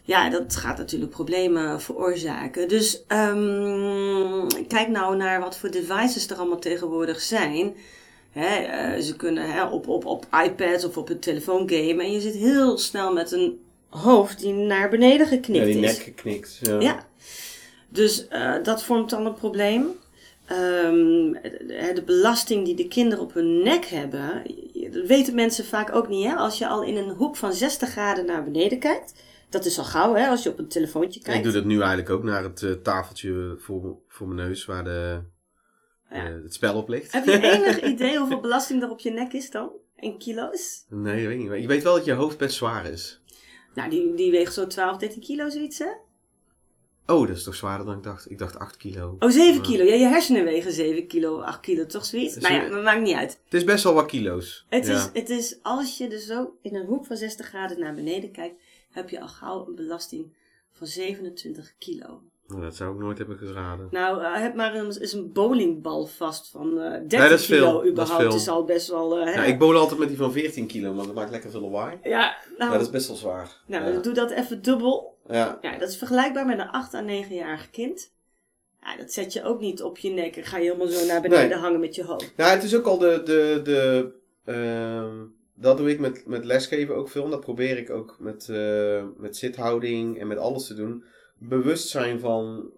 ja, dat gaat natuurlijk problemen veroorzaken. Dus ehm, kijk nou naar wat voor devices er allemaal tegenwoordig zijn. Eh, ze kunnen op, op, op iPads of op een telefoon gamen. En je zit heel snel met een hoofd die naar beneden geknikt ja, die is. nek geknikt. Ja. Ja. Dus eh, dat vormt dan een probleem. Ehm, de, belasting die de kinderen op hun nek hebben, dat weten mensen vaak ook niet. Hè? Als je al in een hoek van 60 graden naar beneden kijkt, dat is al gauw hè, als je op een telefoontje Ik kijkt. doe dat nu eigenlijk ook naar het eh, tafeltje voor, voor mijn neus waar de, Ja. eh, het spel op ligt. Heb je enig idee hoeveel belasting er op je nek is dan? In kilo's? Nee, dat weet ik niet. Je weet wel dat je hoofd best zwaar is. Nou, die, die weegt zo 12, 13 kilo zoiets hè? Oh, dat is toch zwaarder dan ik dacht. Ik dacht 8 kilo. Oh, 7 Maar- kilo. Ja, je hersenen wegen 7 kilo, 8 kilo, toch zoiets? Dus, Nou ja, dat maakt niet uit. Het is best wel wat kilo's. Het, ja. is, het is, als je dus zo in een hoek van 60 graden naar beneden kijkt, heb je al gauw een belasting van 27 kilo. Nou, dat zou ik nooit hebben geraden. Nou, eh, heb maar een, is een bowlingbal vast van eh 30 Nee, dat is kilo veel. Dat is überhaupt. al best wel... hè? Nou, ik bowl altijd met die van 14 kilo, want dat maakt lekker veel lawaai. Ja, nou, dat is best wel zwaar. nou ja. doe dat even dubbel. Ja. Ja, dat is vergelijkbaar met een 8 à 9-jarig kind. Ja, dat zet je ook niet op je nek en ga je helemaal zo naar beneden Nee. hangen met je hoofd. Nou, het is ook al de. de, de ehm, dat doe ik met, met lesgeven ook veel. En dat probeer ik ook met, eh, met zithouding en met alles te doen. Bewust zijn van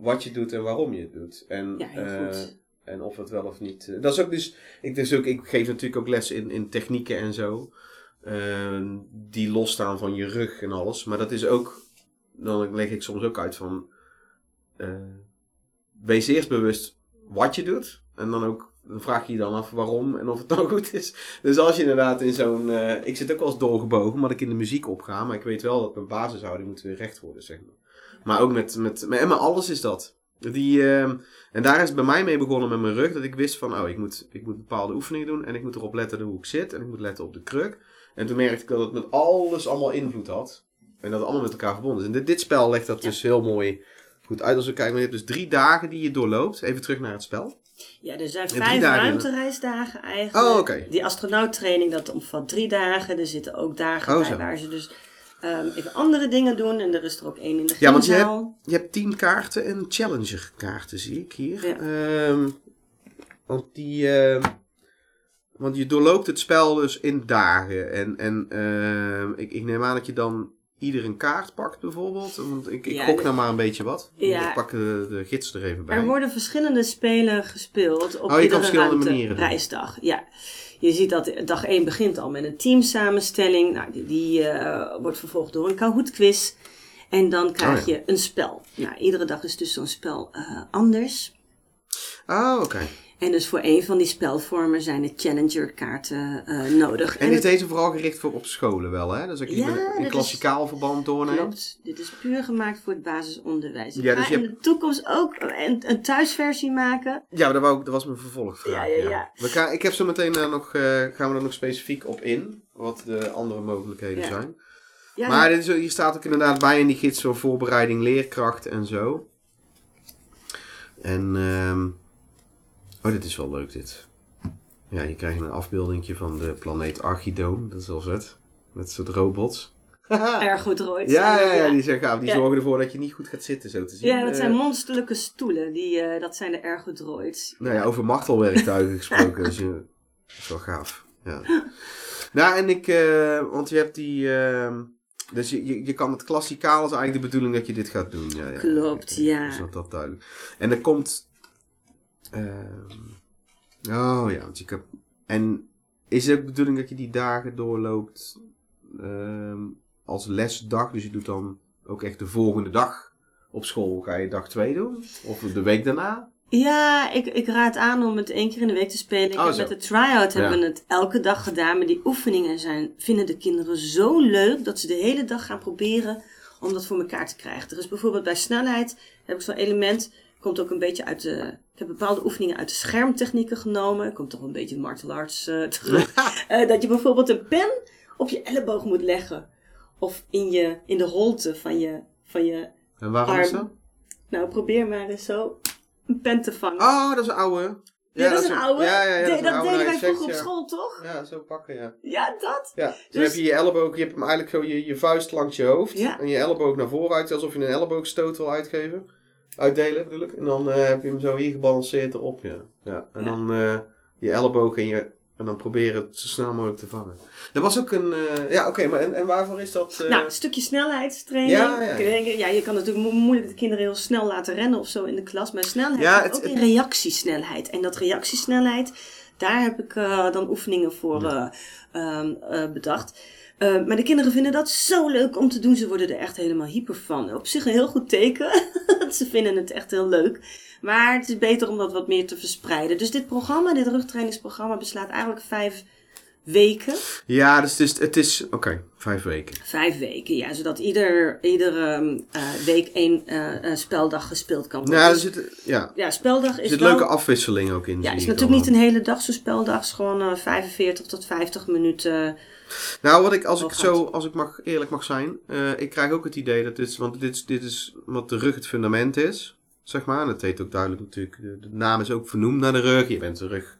wat je doet en waarom je het doet. En, Ja, heel eh, en of het wel of niet. eh, dat is ook dus. Ik, dus ook, ik geef natuurlijk ook les in, in technieken en zo. ehm, die losstaan van je rug en alles. Maar dat is ook. Dan leg ik soms ook uit van. eh, wees eerst bewust wat je doet. En dan ook. Dan vraag je je dan af waarom en of het dan goed is. Dus als je inderdaad in zo'n. eh, ik zit ook wel eens doorgebogen, omdat ik in de muziek opga. Maar ik weet wel dat mijn basishouding moet weer recht worden, zeg maar. Maar ook met. met, met, met alles is dat. Die, ehm, en daar is bij mij mee begonnen met mijn rug. Dat ik wist van, oh, ik moet, ik moet bepaalde oefeningen doen. En ik moet erop letten hoe ik zit. En ik moet letten op de kruk. En toen merkte ik dat het met alles allemaal invloed had. En dat allemaal met elkaar verbonden is. En dit, dit spel legt dat Ja. dus heel mooi goed uit. Als we kijken, maar je hebt dus drie dagen die je doorloopt. Even terug naar het spel. Ja, er zijn vijf dagen. ruimtereisdagen eigenlijk. Oh, oké. Die astronauttraining, dat omvat drie dagen. Er zitten ook dagen Oh, bij zo. waar ze dus ehm, even andere dingen doen. En er is er ook één in de Ja, want je gymzaal. Je hebt team kaarten en challenger kaarten, zie ik hier. Ja. Ehm, want die... ehm, want je doorloopt het spel dus in dagen. En, en ik, ik neem aan dat je dan ieder een kaart pakt bijvoorbeeld. Want ik, ik Ja, gok nou maar een beetje wat. Ja. Ik pak de, de gids er even bij. Er worden verschillende spelen gespeeld op Oh, iedere verschillende manieren reisdag. Ja. Je ziet dat dag 1 begint al met een teamsamenstelling. Nou, die die eh, wordt vervolgd door een Kahoot-quiz. En dan krijg Oh, ja. je een spel. Nou, iedere dag is dus zo'n spel eh, anders. Ah, oké. En dus voor een van die spelvormen zijn de Challenger-kaarten eh, nodig. En is deze vooral gericht voor op scholen wel, hè? Dus ik Ja, in klassikaal verband doorneem. Klopt. Dit is puur gemaakt voor het basisonderwijs. Ik Ja, ga dus je in hebt- de toekomst ook een, een thuisversie maken. Ja, maar dat, wou dat was mijn vervolgvraag. Ja, ja, ja. We gaan, ik heb zo meteen daar nog, eh, gaan we er nog specifiek op in. Wat de andere mogelijkheden zijn. Ja, maar dit is, hier staat ook inderdaad bij in die gids voor voorbereiding leerkracht en zo. En, ehm, oh, dit is wel leuk dit. Ja, je krijgt een afbeeldingje van de planeet Archidoon. Dat is wel vet. Met soort robots. erg goed rood. Ja, ja, ja, die zijn gaaf. Die Ja. zorgen ervoor dat je niet goed gaat zitten, zo te zien. Ja, dat zijn Eh, monsterlijke stoelen. Die, eh, dat zijn de ergodroids. Nou ja, over machtelwerktuigen gesproken. Dus, dat is wel gaaf. Ja. Nou, en ik, eh, want je hebt die, ehm, dus je, je, je kan het klassikaal is eigenlijk de bedoeling dat je dit gaat doen. Ja, ja. Klopt, ja. Dus dat, dat duidelijk. En er komt, oh ja, want je kan, en is het ook de bedoeling dat je die dagen doorloopt ehm, als lesdag? Dus je doet dan ook echt de volgende dag op school, ga je dag 2 doen? Of de week daarna? Ja, ik, ik raad aan om het één keer in de week te spelen. Ik Oh, heb met de try-out Ja. hebben we het elke dag gedaan. Maar die oefeningen zijn, vinden de kinderen zo leuk dat ze de hele dag gaan proberen om dat voor elkaar te krijgen. Er is bijvoorbeeld bij snelheid, heb ik zo'n element, komt ook een beetje uit de... Ik heb bepaalde oefeningen uit de schermtechnieken genomen. Komt toch een beetje martial arts eh, terug. Eh, dat je bijvoorbeeld een pen op je elleboog moet leggen. Of in, je, in de holte van je, van je... En waarom Arm. dat? Nou, probeer maar eens zo een pen te vangen. Oh, dat is een oude. Ja, dat is een oude. Ja, ja, ja. Dat, deden wij vroeger op school, toch? Ja, zo pakken, ja. Ja, dat. Ja, dan Dus- heb je je elleboog, je hebt hem eigenlijk zo je, je vuist langs je hoofd. En je elleboog naar voren uit, alsof je een elleboogstoot wil uitgeven. Uitdelen bedoel ik. En dan eh, heb je hem zo hier gebalanceerd erop, ja. ja. En Ja. dan eh, je elleboog en, je, en dan proberen het zo snel mogelijk te vangen. Er was ook een, eh, ja oké, maar en, en waarvoor is dat? Nou, een stukje snelheidstraining. Ja, ja. Ja, je kan natuurlijk mo- moeilijk de kinderen heel snel laten rennen of zo in de klas. Maar snelheid Ja, het- ook in reactiesnelheid. En dat reactiesnelheid, daar heb ik eh, dan oefeningen voor eh, ehm, eh, bedacht. Eh, maar de kinderen vinden dat zo leuk om te doen. Ze worden er echt helemaal hyper van. Op zich een heel goed teken. Ze vinden het echt heel leuk. Maar het is beter om dat wat meer te verspreiden. Dus dit programma, dit rugtrainingsprogramma, beslaat eigenlijk vijf weken. Ja, dus het is, het is oké, vijf weken. Vijf weken, ja. Zodat ieder, iedere ehm, eh, week één eh, speldag gespeeld kan worden. Nou, er Dus, zit, ja, ja, speldag er is zit wel... leuke afwisseling ook in. ja, zie is natuurlijk niet een hele dag zo'n speldag. Het is gewoon eh 45 tot 50 minuten. Nou, wat ik, als ik zo, als ik mag, eerlijk mag zijn, eh, ik krijg ook het idee dat dit is, want dit is, dit is wat de rug het fundament is, zeg maar. En dat heet ook duidelijk natuurlijk, de, de naam is ook vernoemd naar de rug. Je bent een rug,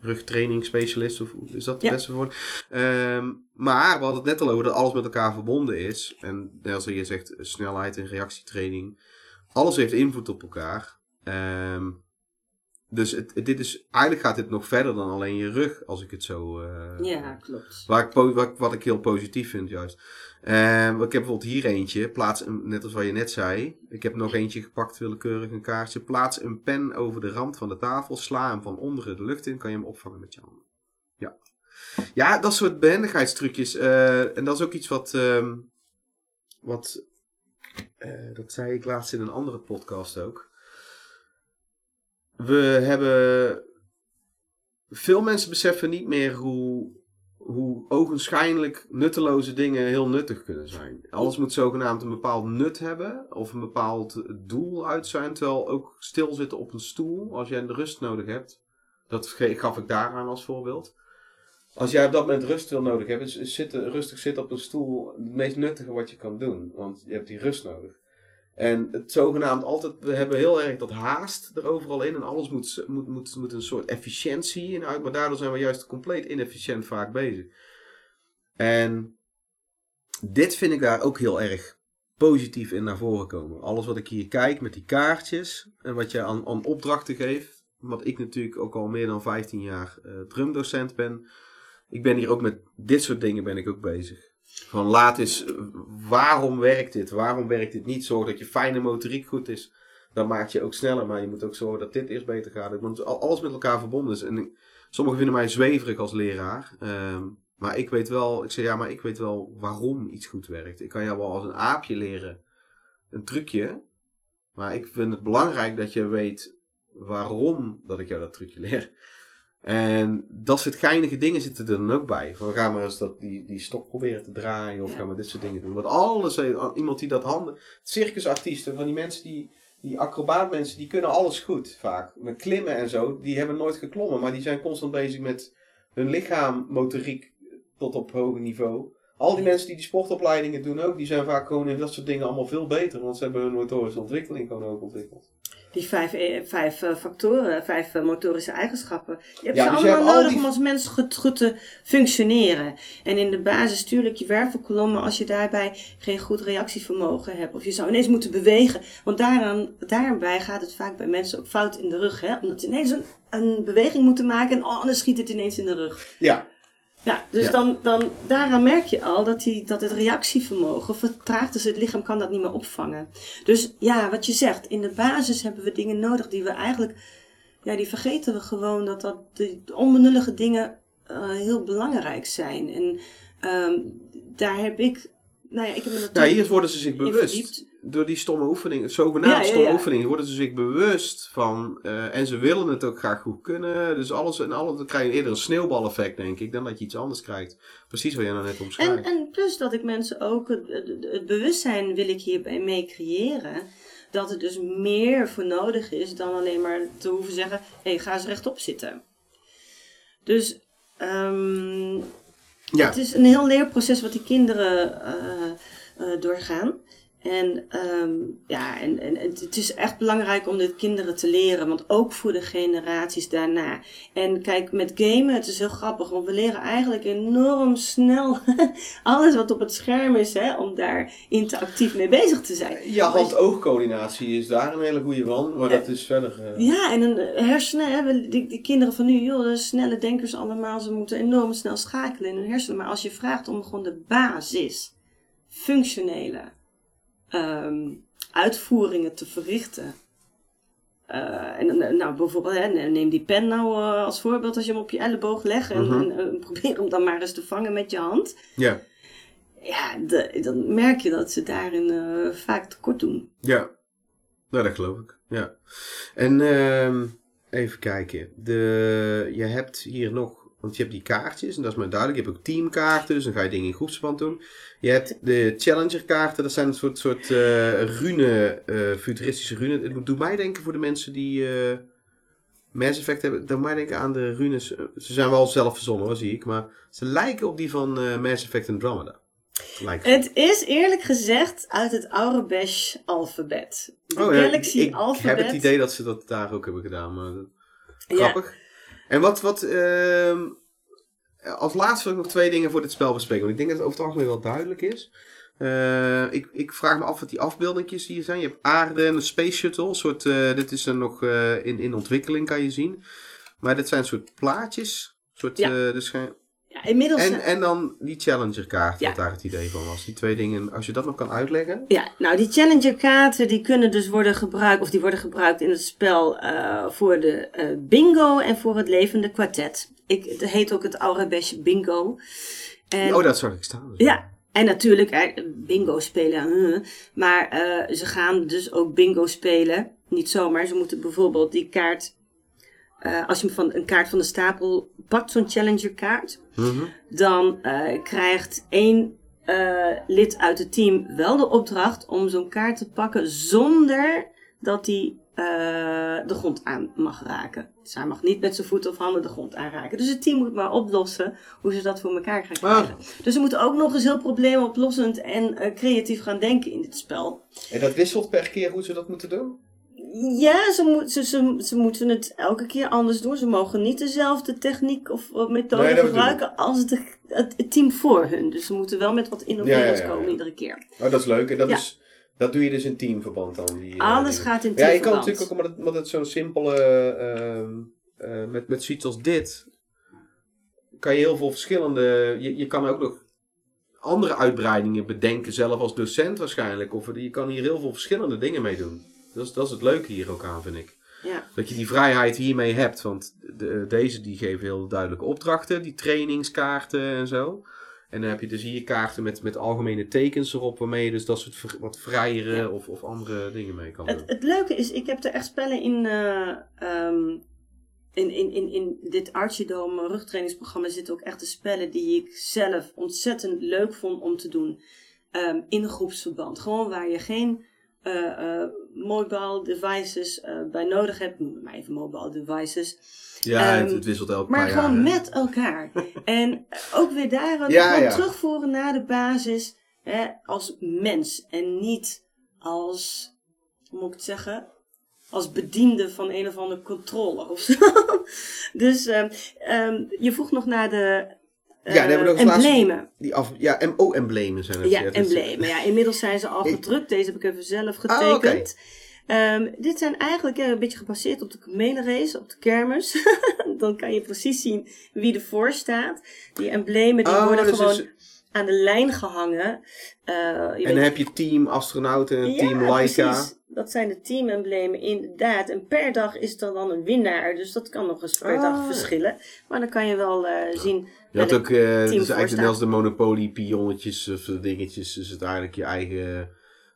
rugtrainingsspecialist, of hoe- is dat het Ja. beste woord? Ehm, maar we hadden het net al over dat alles met elkaar verbonden is. En net als je zegt, snelheid en reactietraining, alles heeft invloed op elkaar. Ehm, dus het, dit is, eigenlijk gaat dit nog verder dan alleen je rug, als ik het zo... eh, ja, klopt. Waar ik wat, wat ik heel positief vind juist. Ehm, ik heb bijvoorbeeld hier eentje. Plaats een, net als wat je net zei. Ik heb nog eentje gepakt, willekeurig een kaartje. Plaats een pen over de rand van de tafel. Sla hem van onderen de lucht in. Kan je hem opvangen met je handen. Ja. Ja, dat soort behendigheidstrucjes. eh, en dat is ook iets wat... ehm, wat eh, dat zei ik laatst in een andere podcast ook. We hebben veel mensen beseffen niet meer hoe, hoe ogenschijnlijk nutteloze dingen heel nuttig kunnen zijn. Alles moet zogenaamd een bepaald nut hebben of een bepaald doel uit zijn. Terwijl ook stilzitten op een stoel, als jij de rust nodig hebt. Dat gaf ik daaraan als voorbeeld. Als jij op dat moment rust wil nodig hebben, is zitten, rustig zitten op een stoel het meest nuttige wat je kan doen. Want je hebt die rust nodig. En het zogenaamd altijd, we hebben heel erg dat haast er overal in. En alles moet, moet, moet, moet een soort efficiëntie in uit. Maar daardoor zijn we juist compleet inefficiënt vaak bezig. En dit vind ik daar ook heel erg positief in naar voren komen. Alles wat ik hier kijk met die kaartjes. En wat je aan, aan opdrachten geeft. Wat ik natuurlijk ook al meer dan 15 jaar eh, drumdocent ben. Ik ben hier ook met dit soort dingen ben ik ook bezig. Van laat eh, waarom werkt dit? Waarom werkt dit niet? Zorg dat je fijne motoriek goed is. Dan maak je ook sneller, maar je moet ook zorgen dat dit eerst beter gaat. Want al- alles met elkaar verbonden is. Sommigen vinden mij zweverig als leraar. Ehm, maar ik weet wel, ik zeg ja, maar ik weet wel waarom iets goed werkt. Ik kan jou wel als een aapje leren een trucje. Maar ik vind het belangrijk dat je weet waarom dat ik jou dat trucje leer. En dat soort geinige dingen zitten er dan ook bij. Van ga maar eens dat, die, die stok proberen te draaien. Of Ja. ga maar dit soort dingen doen. Want alles, heeft- iemand die dat handen. Circusartiesten, van die mensen die. Die acrobaatmensen, die kunnen alles goed vaak. Met klimmen en zo. Die hebben nooit geklommen. Maar die zijn constant bezig met hun lichaam, motoriek tot op hoog niveau. Al die mensen die die sportopleidingen doen ook, die zijn vaak gewoon in dat soort dingen allemaal veel beter. Want ze hebben hun motorische ontwikkeling gewoon ook ontwikkeld. Die vijf, eh, vijf eh, factoren, vijf eh, motorische eigenschappen. Je hebt Ja, ze dus allemaal hebt al nodig die- om als mens goed, goed te functioneren. En in de basis, tuurlijk, je wervelkolom, maar als je daarbij geen goed reactievermogen hebt. Of je zou ineens moeten bewegen. Want daaraan, daarbij gaat het vaak bij mensen ook fout in de rug. Hè? Omdat ze ineens een, een beweging moeten maken en oh, anders schiet het ineens in de rug. Ja, Ja, dus Ja. Dan, dan daaraan merk je al dat, die, dat het reactievermogen vertraagt. Dus het lichaam kan dat niet meer opvangen. Dus ja, wat je zegt, in de basis hebben we dingen nodig die we eigenlijk, ja, die vergeten we gewoon dat, dat de onbenullige dingen eh, heel belangrijk zijn. En ehm, daar heb ik, nou ja, ik heb me nou, natuurlijk hier worden ze zich bewust. Door die stomme oefeningen, zogenaamde Ja, stomme ja. worden ze zich bewust van. eh, en ze willen het ook graag goed kunnen. Dus alles en alles, dan krijg je eerder een sneeuwbaleffect, denk ik, dan dat je iets anders krijgt. Precies wat jij nou net omschrijft. En, en plus dat ik mensen ook het, het, het bewustzijn wil ik hierbij mee creëren. Dat er dus meer voor nodig is dan alleen maar te hoeven zeggen: hé, hey, ga eens rechtop zitten. Dus ja, het is een heel leerproces wat die kinderen eh, eh, doorgaan. En, ehm, ja, en, en het is echt belangrijk om dit kinderen te leren, want ook voor de generaties daarna. En kijk, met gamen, het is heel grappig, want we leren eigenlijk enorm snel alles wat op het scherm is, hè, om daar interactief mee bezig te zijn. ja hand-oogcoördinatie is daar een hele goede van, maar dat is verder. eh, Ja, en een hersenen, hè, die, die kinderen van nu, joh, snelle denkers allemaal, ze moeten enorm snel schakelen in hun hersenen. Maar als je vraagt om gewoon de basis, functionele ehm, uitvoeringen te verrichten. eh, en nou, bijvoorbeeld, hè, neem die pen nou eh, als voorbeeld als je hem op je elleboog legt en, Mhm. en, eh, probeer hem dan maar eens te vangen met je hand. ja, Ja, de- dan merk je dat ze daarin vaak tekort doen. ja. Nou, dat geloof ik. Ja. En ehm, even kijken. De, je hebt hier nog, want je hebt die kaartjes en dat is maar duidelijk. Je hebt ook teamkaarten, dus dan ga je dingen in groepsverband doen. Je hebt de challenger kaarten, dat zijn een soort, soort eh, rune, eh, futuristische rune. Het doet mij denken voor de mensen die eh Mass Effect hebben, doet mij denken aan de runes. Ze zijn wel zelf verzonnen hoor, zie ik, maar ze lijken op die van Mass Effect Andromeda. Lijkt. Het is eerlijk gezegd uit het Aurebesh alfabet. De Oh ja, Galaxy ik, ik alfabet. heb het idee dat ze dat daar ook hebben gedaan. Maar dat- Ja. En wat, wat ehm, als laatste wil ik nog twee dingen voor dit spel bespreken. Want ik denk dat het over het algemeen wel duidelijk is. Eh, ik, ik vraag me af wat die afbeeldingjes hier zijn. Je hebt aarde en een space shuttle. Een soort, eh, dit is er nog eh, in, in ontwikkeling, kan je zien. Maar dit zijn een soort plaatjes. Een Soort, Ja. eh, dus inmiddels. en, en dan die Challenger kaart, Ja. wat daar het idee van was. Die twee dingen, als je dat nog kan uitleggen. Ja, nou die Challenger kaarten die kunnen dus worden gebruikt, of die worden gebruikt in het spel eh, voor de eh, bingo en voor het levende kwartet. Ik, het heet ook het Aurebesh bingo. En, Oh, dat zag ik staan. Ja, en natuurlijk eh, bingo spelen. eh, maar eh, ze gaan dus ook bingo spelen. Niet zomaar, ze moeten bijvoorbeeld die kaart... eh, als je van een kaart van de stapel pakt, zo'n Challenger kaart... Mhm. dan eh, krijgt één eh, lid uit het team wel de opdracht om zo'n kaart te pakken zonder dat hij de grond aan mag raken. Dus hij mag niet met zijn voeten of handen de grond aanraken. Dus het team moet maar oplossen hoe ze dat voor elkaar gaan krijgen. Dus ze moeten ook nog eens heel probleemoplossend en creatief gaan denken in dit spel. En dat wisselt per keer hoe ze dat moeten doen? Ja, ze, moet, ze, ze, ze moeten het elke keer anders doen. Ze mogen niet dezelfde techniek of methode Nee, gebruiken als de, het, het team voor hun. Dus ze moeten wel met wat innoverends Ja, ja, ja, komen iedere keer. Oh, dat is leuk. En dat, is, dat doe je dus in teamverband dan? Die, eh, Alles gaat in Ja, je kan teamverband. natuurlijk ook, omdat het, zo'n simpele... ehm, eh, met, met zoiets als dit... kan je heel veel verschillende... Je, je kan ook nog andere uitbreidingen bedenken, zelf als docent waarschijnlijk. Of je kan hier heel veel verschillende dingen mee doen. Dat is, dat is het leuke hier ook aan, vind ik. Ja. Dat je die vrijheid hiermee hebt. Want de, deze die geven heel duidelijke opdrachten. Die trainingskaarten en zo. En dan heb je dus hier kaarten met, met algemene tekens erop. Waarmee je dus dat soort wat vrijere Ja. of, of andere dingen mee kan doen. Het, het leuke is, ik heb er echt spellen in, eh, ehm, in, in, in, in dit Archidome rugtrainingsprogramma zitten ook echte spellen die ik zelf ontzettend leuk vond om te doen. ehm, in een groepsverband. Gewoon waar je geen mobile devices eh, bij nodig hebt, noem het maar even mobile devices, Ja, het, Ehm, het wisselt elk maar paar jaar. gewoon met elkaar. en ook weer daar Ja, ja. terugvoeren naar de basis hè, als mens en niet als, hoe moet ik het zeggen, als bediende van een of andere controller of zo. dus ehm, ehm, je vroeg nog naar de Ja, daar hebben we als laatste- emblemen. Die af, ja, MO-emblemen zijn het. Ja, dat is- emblemen. Ja, inmiddels zijn ze al gedrukt. Deze heb ik even zelf Ah, getekend. Ehm, dit zijn eigenlijk eh, een beetje gebaseerd op de race, op de kermis. Dan kan je precies zien wie ervoor staat. Die emblemen die Oh, worden dus gewoon is- aan de lijn gehangen. Eh, je En weet- dan heb je team astronauten en ja, team Laika. precies. Dat zijn de teamemblemen inderdaad. En per dag is er dan een winnaar. Dus dat kan nog eens per Ah, dag ja. verschillen. Maar dan kan je wel eh, zien... Je had ook, eh voorstaat. eigenlijk net als de Monopoly pionnetjes of eh, dingetjes. Dus het eigenlijk je eigen...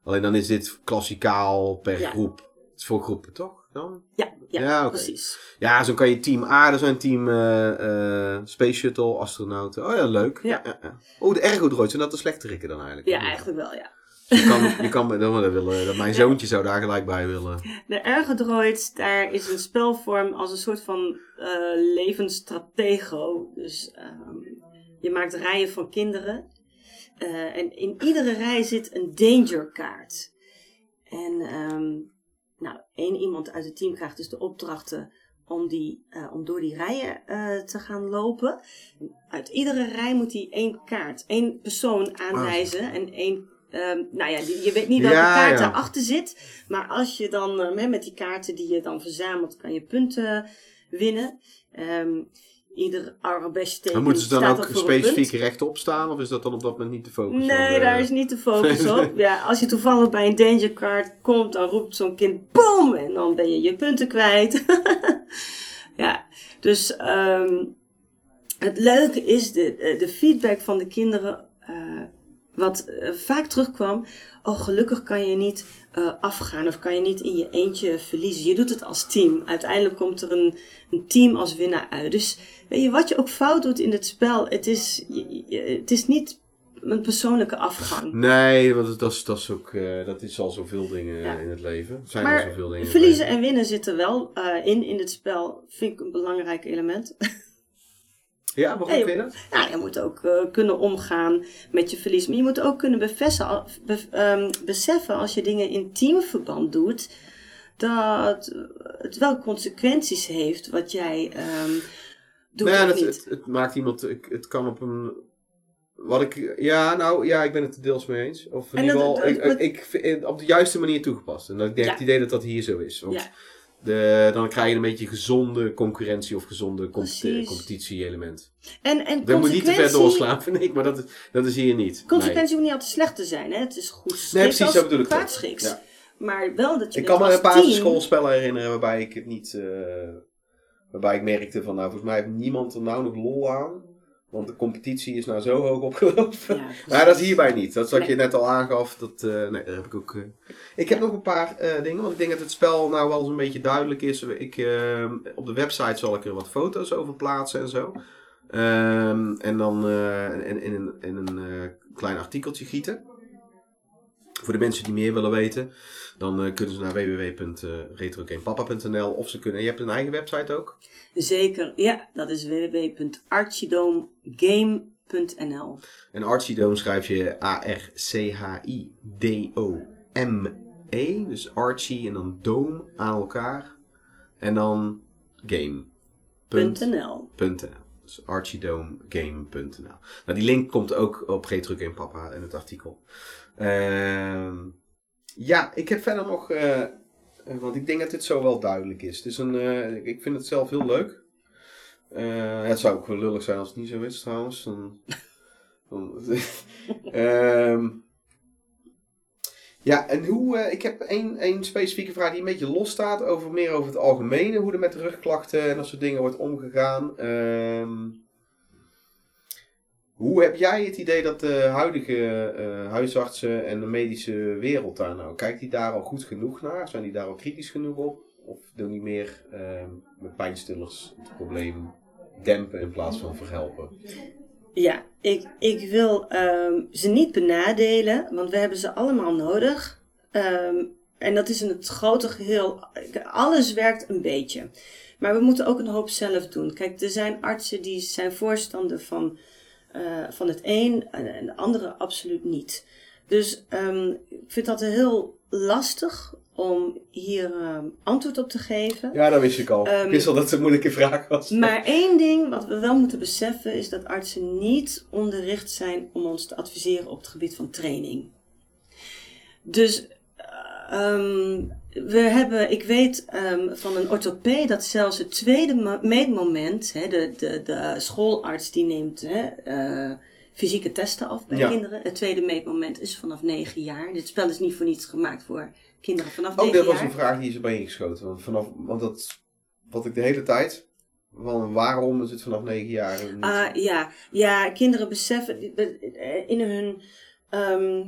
Alleen dan is dit klassikaal per Ja. groep. Het is voor groepen, toch? Dan? Ja, ja, precies. Ja, zo kan je team aarde zijn, team eh, eh, Space Shuttle, astronauten. Oh ja, leuk. Ja. Oh, de ergodroids, zijn dat de slechterikken dan eigenlijk? Ja, eigenlijk wel, ja. Je kan, je kan, dat, willen, dat mijn zoontje zou daar gelijk bij willen. De Ergodroids, daar is een spelvorm als een soort van eh levensstratego. Dus ehm, je maakt rijen van kinderen. Eh, en in iedere rij zit een danger kaart. En ehm, nou, één iemand uit het team krijgt dus de opdrachten om, die, eh, om door die rijen te gaan lopen. Uit iedere rij moet hij één kaart, één persoon aanwijzen. En één, ehm, nou ja, je weet niet welke Ja, kaart ja. daarachter zit. Maar als je dan eh, met- die kaarten die je dan verzamelt, kan je punten winnen. Ehm ieder Arabesh teken Maar moeten ze dan ook specifiek rechtop staan? Of is dat dan op dat moment niet de focus? Nee, Of, eh, daar is niet de focus op. Ja, als je toevallig bij een danger card komt, dan roept zo'n kind BOOM! En dan ben je je punten kwijt. ja, dus ehm, het leuke is de, de feedback van de kinderen. eh, wat eh, vaak terugkwam. Oh, gelukkig kan je niet eh, afgaan of kan je niet in je eentje verliezen. Je doet het als team. Uiteindelijk komt er een, een team als winnaar uit. Dus weet je, wat je ook fout doet in het spel, het is, je- je- het is niet een persoonlijke afgang. Nee, want dat is, dat is ook, eh, dat is al zoveel dingen Ja. in het leven. Zijn al zoveel dingen. verliezen en winnen zitten wel in in het spel. Vind ik een belangrijk element. Ja, waarom vind je dat? Nou, je moet ook eh, kunnen omgaan met je verlies. Maar je moet ook kunnen bevessen, be- ehm, beseffen als je dingen in teamverband doet. Dat het wel consequenties heeft wat jij ehm doet Nou ja, of het, niet. het, het maakt iemand, het, het kan op een. Wat ik, ja, nou ja, ik ben het er deels mee eens. Of in ieder geval, ik, ik, op de juiste manier toegepast. En dat ik denk Ja. het idee dat dat hier zo is. Want Ja. De, dan krijg je een beetje gezonde concurrentie of gezonde competitie-element. En, en Dat moet niet te ver doorslaan, vind ik, maar dat is, dat is hier niet. Consequentie hoeft niet altijd slecht te zijn. Hè? Het is goed Nee, schiks precies, zo bedoel ik dat. Ja. Maar wel dat je Ik kan me een paar team- schoolspellen herinneren waarbij ik het niet. eh, waarbij ik merkte van, nou, volgens mij heeft niemand er nou nog lol aan. Want de competitie is nou zo hoog opgelopen. Ja. Maar dat is hierbij niet. Dat is wat Nee. je net al aangaf. Dat, eh, nee, daar heb ik ook. eh. Ik heb nog een paar eh, dingen. Want ik denk dat het spel nou wel zo'n beetje duidelijk is. Ik, op de website zal ik er wat foto's over plaatsen en zo. Ehm, en dan in, in, een- in een klein artikeltje gieten. Voor de mensen die meer willen weten, dan eh, kunnen ze naar www.retrogamepapa.nl of ze kunnen. Je hebt een eigen website ook. Zeker, ja, dat is www.archidomegame.nl. En Archidome schrijf je A-R-C-H-I-D-O-M-E. Dus Archie en dan Dome aan elkaar. En dan game. Punt. .nl. .nl. Dus archiedomegame.nl. Nou, die link komt ook op Retro Game Papa in het artikel. Ehm, ja, ik heb verder nog... eh, eh, want ik denk dat dit zo wel duidelijk is. Is een, eh, ik vind het zelf heel leuk. Het zou ook wel lullig zijn als het niet zo is trouwens. Dan, Ehm, ja, en hoe... ik heb één, één specifieke vraag die een beetje los staat. Over, meer over het algemene. Hoe er met rugklachten en dat soort dingen wordt omgegaan. Ehm, hoe heb jij het idee dat de huidige eh, huisartsen en de medische wereld daar nou... Kijkt die daar al goed genoeg naar? Zijn die daar al kritisch genoeg op? Of doen die meer ehm, met pijnstillers het probleem dempen in plaats van verhelpen? Ja, ik, ik wil ehm, ze niet benadelen, want we hebben ze allemaal nodig. Ehm, en dat is in het grote geheel, alles werkt een beetje. Maar we moeten ook een hoop zelf doen. Kijk, er zijn artsen die zijn voorstander van, eh, van het een en de andere absoluut niet. Dus um, ik vind dat heel lastig om hier um, antwoord op te geven. Ja, dat wist ik al. Um, ik wist al dat het een moeilijke vraag was. Maar één ding wat we wel moeten beseffen is dat artsen niet onderricht zijn om ons te adviseren op het gebied van training. Dus um, we hebben, ik weet um, van een orthopeed dat zelfs het tweede meetmoment, hè, de, de, de schoolarts die neemt hè, uh, fysieke testen af bij Ja. kinderen. Het tweede meetmoment is vanaf 9 jaar. Dit spel is niet voor niets gemaakt voor kinderen vanaf Ook 9 dat was jaar. een vraag die is erbij ingeschoten. Want, vanaf, want dat, wat ik de hele tijd, van waarom is het vanaf 9 jaar? Ah, ja. ja, kinderen beseffen be- in hun. ehm,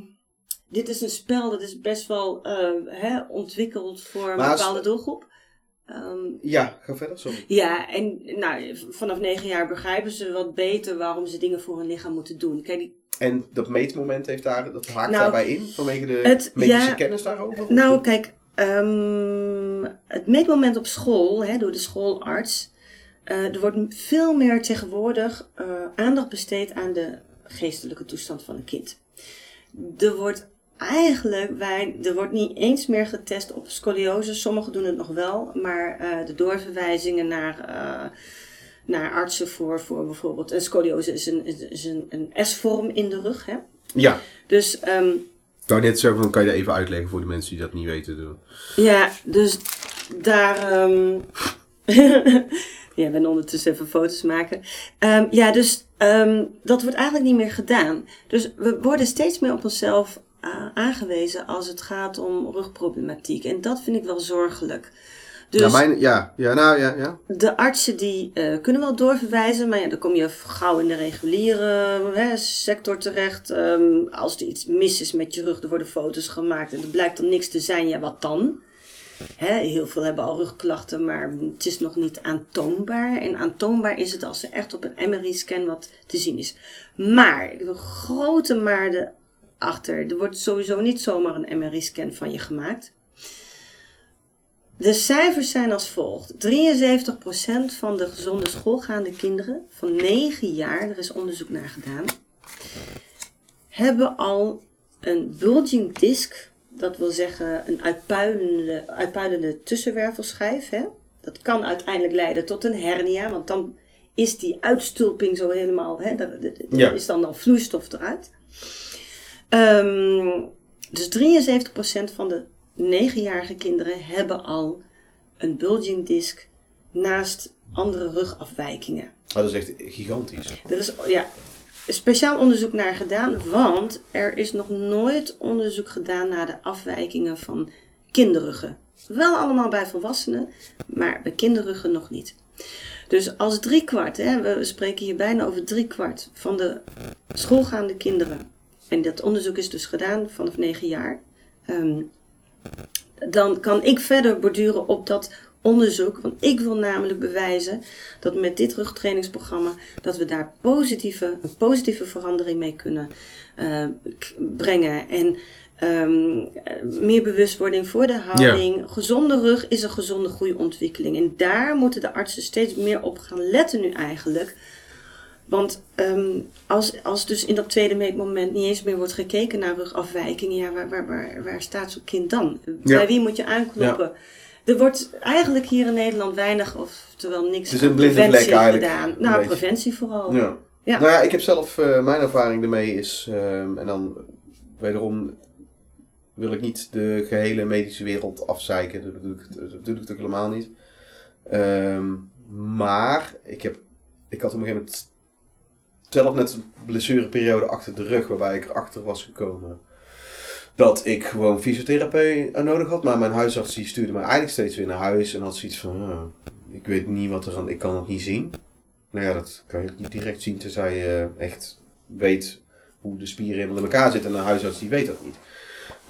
dit is een spel dat is best wel eh, hè, ontwikkeld voor een bepaalde doelgroep. Ehm, Ja, ga verder, sorry. ja, en nou, vanaf negen jaar begrijpen ze wat beter waarom ze dingen voor hun lichaam moeten doen. Kijk, die, En dat meetmoment heeft daar, dat haakt Nou, daarbij in, vanwege de het- medische ja, kennis daarover? nou, kijk, ehm, het meetmoment op school, hè, door de schoolarts. eh, er wordt veel meer tegenwoordig eh, aandacht besteed aan de geestelijke toestand van een kind. Er wordt eigenlijk, wij, er wordt niet eens meer getest op scoliose. Sommigen doen het nog wel, maar eh, de doorverwijzingen naar, eh, naar artsen voor, voor bijvoorbeeld. En scoliose is een, is, een, een S-vorm in de rug. Hè? Ja, Dus ehm, ik wou net zeggen, dan kan je dat even uitleggen voor de mensen die dat niet weten. Doen. Ja, dus daar. ehm ja, ik ben ondertussen even foto's maken. Ehm, ja, dus dat wordt eigenlijk niet meer gedaan. Dus we worden steeds meer op onszelf aangewezen als het gaat om rugproblematiek. En dat vind ik wel zorgelijk. Dus ja, mijn, ja, ja, nou ja, ja. de artsen die eh, kunnen wel doorverwijzen, maar ja, dan kom je gauw in de reguliere hè, sector terecht. Ehm, als er iets mis is met je rug, er worden foto's gemaakt en er blijkt dan niks te zijn, ja, wat dan? Hè, heel veel hebben al rugklachten, maar het is nog niet aantoonbaar. En aantoonbaar is het als er echt op een MRI-scan wat te zien is. Maar, een grote maar achter. Er wordt sowieso niet zomaar een MRI-scan van je gemaakt. De cijfers zijn als volgt. 73% van de gezonde schoolgaande kinderen van 9 jaar, er is onderzoek naar gedaan, hebben al een bulging disc, dat wil zeggen een uitpuilende, uitpuilende tussenwervelschijf. Hè? Dat kan uiteindelijk leiden tot een hernia, want dan is die uitstulping zo helemaal, hè, Ja. is dan al vloeistof eruit. Ehm, dus 73% van de 9-jarige kinderen hebben al een bulging disc naast andere rugafwijkingen. Oh, dat is echt gigantisch. Er is ja, speciaal onderzoek naar gedaan, want er is nog nooit onderzoek gedaan naar de afwijkingen van kinderruggen. Wel allemaal bij volwassenen, maar bij kinderruggen nog niet. Dus als driekwart, hè, we spreken hier bijna over driekwart van de schoolgaande kinderen, en dat onderzoek is dus gedaan vanaf 9 jaar, ehm, dan kan ik verder borduren op dat onderzoek. Want ik wil namelijk bewijzen dat met dit rugtrainingsprogramma dat we daar positieve, een positieve verandering mee kunnen eh, brengen. En ehm, eh, meer bewustwording voor de houding. Gezonde rug is een gezonde groeiontwikkeling. En daar moeten de artsen steeds meer op gaan letten nu eigenlijk. Want ehm, als, als dus in dat tweede meetmoment niet eens meer wordt gekeken naar rugafwijkingen, ja, waar, waar, waar, waar staat zo'n kind dan? Bij wie moet je aankloppen? Er wordt eigenlijk hier in Nederland weinig, of terwijl niks is een aan preventie gedaan. Nou, preventie vooral. Ja. Ja. Nou ja, ik heb zelf, eh, mijn ervaring ermee is, ehm, en dan wederom wil ik niet de gehele medische wereld afzeiken, dat bedoel ik, dat bedoel ik natuurlijk helemaal niet. Ehm, maar ik, heb, ik had op een gegeven moment zelf net een blessureperiode achter de rug, waarbij ik erachter was gekomen dat ik gewoon fysiotherapie nodig had. Maar mijn huisarts die stuurde me eigenlijk steeds weer naar huis en had zoiets van, ik weet niet wat er aan, ik kan het niet zien. Nou ja, dat kan je niet direct zien tenzij je echt weet hoe de spieren helemaal in elkaar zitten. En een huisarts die weet dat niet.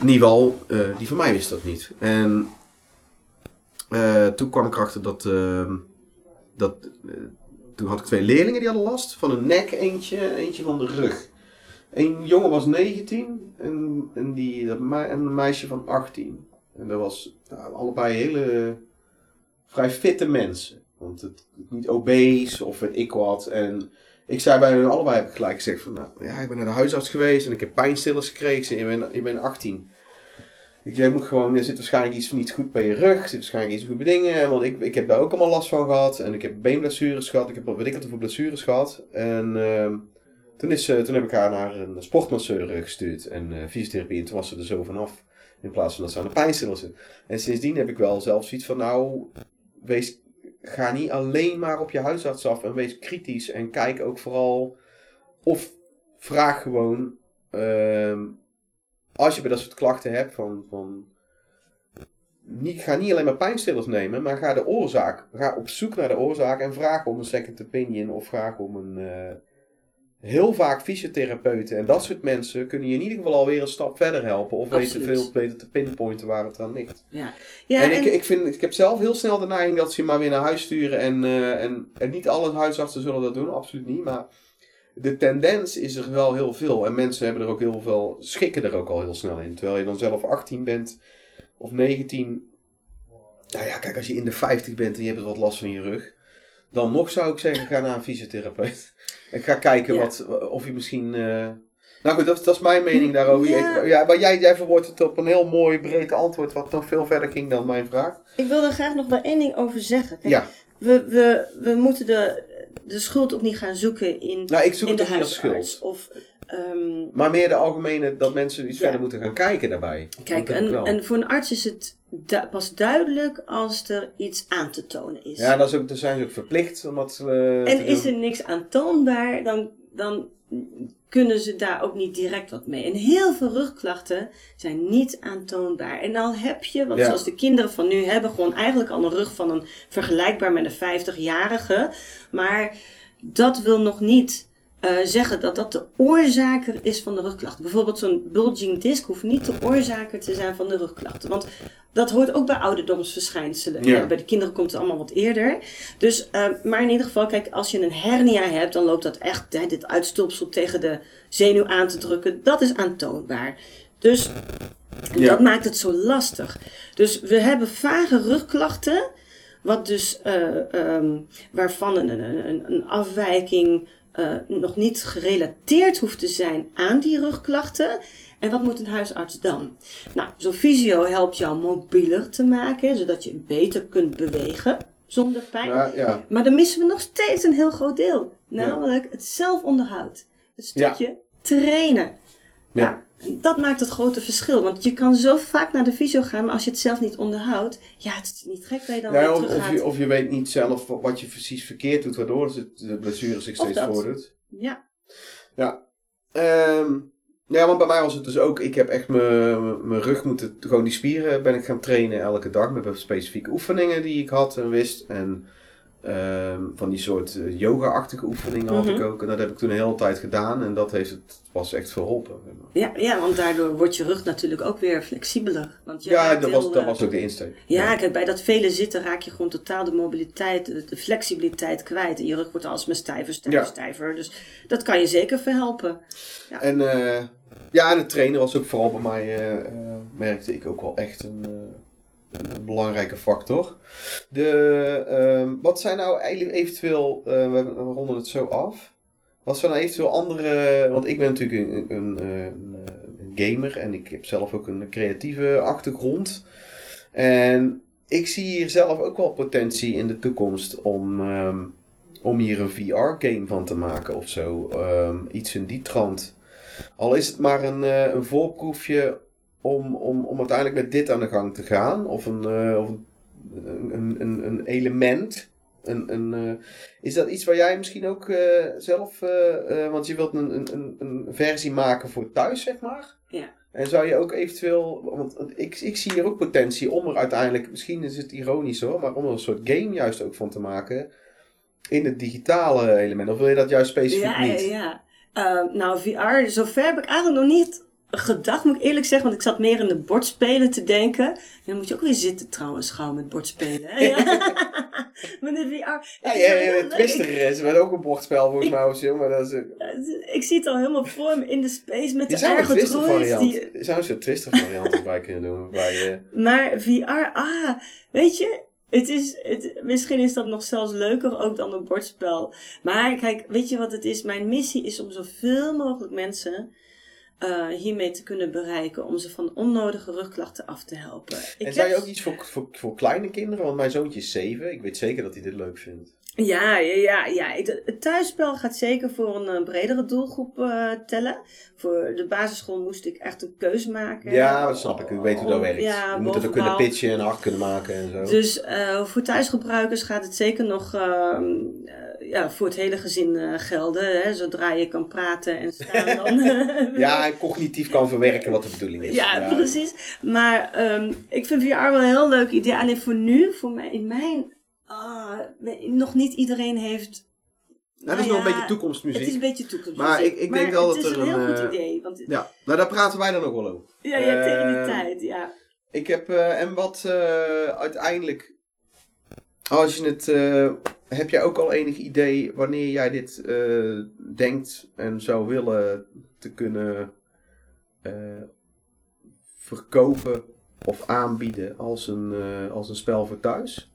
In ieder eh, die van mij wist dat niet. En eh, toen kwam ik erachter dat, ehm, dat eh, toen had ik twee leerlingen die hadden last van een nek, eentje, eentje van de rug. Een jongen was 19 en, en, die, en een meisje van 18. En dat was nou, allebei hele vrij fitte mensen. Want het, niet obese of weet ik wat. En ik zei bij hun allebei, heb ik gelijk gezegd van, nou ja, ik ben naar de huisarts geweest en ik heb pijnstillers gekregen. Ik zei, je bent, je bent 18. Ik moet gewoon, er zit waarschijnlijk iets niet goed bij je rug, er zit waarschijnlijk iets goed bij dingen. Want ik, ik heb daar ook allemaal last van gehad. En ik heb beenblessures gehad, ik heb weet ik wat voor blessures gehad. En ehm, toen, is, ze- toen heb ik haar naar een sportmasseur eh, gestuurd en eh, fysiotherapie. En toen was ze er zo vanaf. In plaats van dat ze aan de pijnstillers zit. En sindsdien heb ik wel zelf zoiets van, nou, wees, ga niet alleen maar op je huisarts af en wees kritisch. En kijk ook vooral, of vraag gewoon, ehm, als je bij dat soort klachten hebt, van, van niet, ga niet alleen maar pijnstillers nemen, maar ga de oorzaak, ga op zoek naar de oorzaak en vraag om een second opinion of vraag om een, eh, heel vaak fysiotherapeuten en dat soort mensen kunnen je in ieder geval alweer een stap verder helpen of weten veel beter te pinpointen waar het aan ligt. Ja, ja en, en, ik, ik, vind, ik heb zelf heel snel de neiging dat ze je maar weer naar huis sturen. En, eh, en, en niet alle huisartsen zullen dat doen, absoluut niet. Maar de tendens is er wel heel veel. En mensen hebben er ook heel veel, schikken er ook al heel snel in. Terwijl je dan zelf 18 bent of 19. Nou ja, kijk, als je in de 50 bent en je hebt wat last van je rug. Dan nog zou ik zeggen, ga naar een fysiotherapeut. En ga kijken Ja. wat, of je misschien... eh, Nou goed, dat, dat is mijn mening daarover. Ja. Ik- ja, maar jij, jij verwoordt het op een heel mooi breed antwoord, wat nog veel verder ging dan mijn vraag. ik wil er graag nog wel één ding over zeggen. Kijk, Ja, we, we, we moeten de, de schuld ook niet gaan zoeken in, nou ik zoek in het de niet als huisarts. schuld. Of, ehm, Maar meer de algemene dat mensen iets Ja. verder moeten gaan kijken daarbij. Kijk, en, en voor een arts is het du- pas duidelijk als er iets aan te tonen is. Ja, dat is ook, daar zijn ze ook verplicht om dat eh, en is er niks aantoonbaar, dan, dan kunnen ze daar ook niet direct wat mee. En heel veel rugklachten zijn niet aantoonbaar. En al heb je, wat Ja. zoals de kinderen van nu hebben, gewoon eigenlijk al een rug van een vergelijkbaar met een 50-jarige. Maar dat wil nog niet eh, zeggen dat dat de oorzaker is van de rugklachten. Bijvoorbeeld zo'n bulging disc hoeft niet de oorzaker te zijn van de rugklachten. Want dat hoort ook bij ouderdomsverschijnselen. Ja. Ja, bij de kinderen komt het allemaal wat eerder. Dus, eh, maar in ieder geval, kijk, als je een hernia hebt, dan loopt dat echt, hè, dit uitstulpsel tegen de zenuw aan te drukken. Dat is aantoonbaar. Dus Ja. dat maakt het zo lastig. Dus we hebben vage rugklachten, wat dus, eh, ehm, waarvan een, een, een afwijking eh, nog niet gerelateerd hoeft te zijn aan die rugklachten. En wat moet een huisarts dan? Nou, zo'n fysio helpt jou mobieler te maken, zodat je beter kunt bewegen zonder pijn. Ja, ja. Maar dan missen we nog steeds een heel groot deel. Namelijk het zelfonderhoud. Het stukje trainen. Ja. Dat maakt het grote verschil. Want je kan zo vaak naar de fysio gaan, maar als je het zelf niet onderhoudt, ja, het is niet gek dat je dan Ja, weer of, of, je, of je weet niet zelf wat- wat je precies verkeerd doet, waardoor het- de blessure zich steeds voordoet. Ja, Ja. Ehm, ja, want bij mij was het dus ook, ik heb echt mijn mijn rug moeten, gewoon die spieren ben ik gaan trainen elke dag met specifieke oefeningen die ik had en wist. En ehm, van die soort eh, yoga-achtige oefeningen had Mhm. ik ook. En dat heb ik toen een hele tijd gedaan en dat heeft het was echt verholpen. ja, ja, want daardoor wordt je rug natuurlijk ook weer flexibeler. Want je Ja, dat heel, was, dat eh, was ook de insteek. Ja, kijk, bij dat vele zitten raak je gewoon totaal de mobiliteit, de, flexibiliteit kwijt. En je rug wordt alsmaar stijver, stijver, Ja. stijver. Dus dat kan je zeker verhelpen. En eh, ja, en het trainen was ook vooral bij mij, merkte ik ook wel echt een, een belangrijke factor. De, ehm, wat zijn nou eigenlijk eventueel, eh, we, ronden het zo af. Wat zijn nou eventueel andere, want ik ben natuurlijk een, een, een gamer en ik heb zelf ook een creatieve achtergrond. En ik zie hier zelf ook wel potentie in de toekomst om, ehm, om hier een VR-game van te maken of zo. Ehm, iets in die trant. Al is het maar een, eh, een voorproefje om, om, om uiteindelijk met dit aan de gang te gaan. Of een, eh, of een, een, een, een element. Een, een, eh, is dat iets waar jij misschien ook eh, zelf... want je wilt een, een, een, versie maken voor thuis, zeg maar. Ja. En zou je ook eventueel... Want ik, ik zie hier ook potentie om er uiteindelijk... Misschien is het ironisch hoor, maar om er een soort game juist ook van te maken... In het digitale element. Of wil je dat juist specifiek Ja, ja, niet? ja. Eh, nou, VR, zover heb ik eigenlijk nog niet gedacht, moet ik eerlijk zeggen. Want ik zat meer in de bordspelen te denken. En dan moet je ook weer zitten trouwens, gauw met bordspelen. hè? Ja. Met de VR. Ja, ja. Twister is met ook een bordspel volgens mij of zo, maar dat is... Ik zie het al helemaal voor me in de space met Je de eigen Twister droids. variant, Die... je zou een soort Twister variant erbij kunnen doen, waarbij eh, Maar VR, ah, weet je, het is, het, misschien is dat nog zelfs leuker ook dan een bordspel. Maar kijk, weet je wat het is? Mijn missie is om zoveel mogelijk mensen eh, hiermee te kunnen bereiken. Om ze van onnodige rugklachten af te helpen. Ik En zou je heb- ook iets voor, voor, voor kleine kinderen? Want mijn zoontje is zeven. Ik weet zeker dat hij dit leuk vindt. Ja, ja, ja. Het thuisspel gaat zeker voor een eh, bredere doelgroep eh, tellen. Voor de basisschool moest ik echt een keuze maken. Ja, dat snap ik. U weet hoe dat werkt. Ja, je moet het ook kunnen pitchen en hard kunnen maken en zo. Dus eh, voor thuisgebruikers gaat het zeker nog ehm, eh, ja, voor het hele gezin gelden. Hè? Zodra je kan praten en staan, dan... ja, en cognitief kan verwerken wat de bedoeling is. Ja, precies. Maar ehm, ik vind VR wel een heel leuk idee. Alleen voor nu, voor mij, in mijn... ah, we- nog niet iedereen heeft... Nou, dat is Nou nog een beetje toekomstmuziek. Het is een beetje toekomst. Maar ik- ik denk wel dat het is er een heel een, goed eh, idee. Want, Ja, nou daar praten wij dan ook wel over. ja, ja, tegen die eh, tijd, ja. Ik heb, eh, en wat uiteindelijk, als je het, heb jij ook al enig idee wanneer jij dit denkt en zou willen te kunnen verkopen of aanbieden als een, als een spel voor thuis?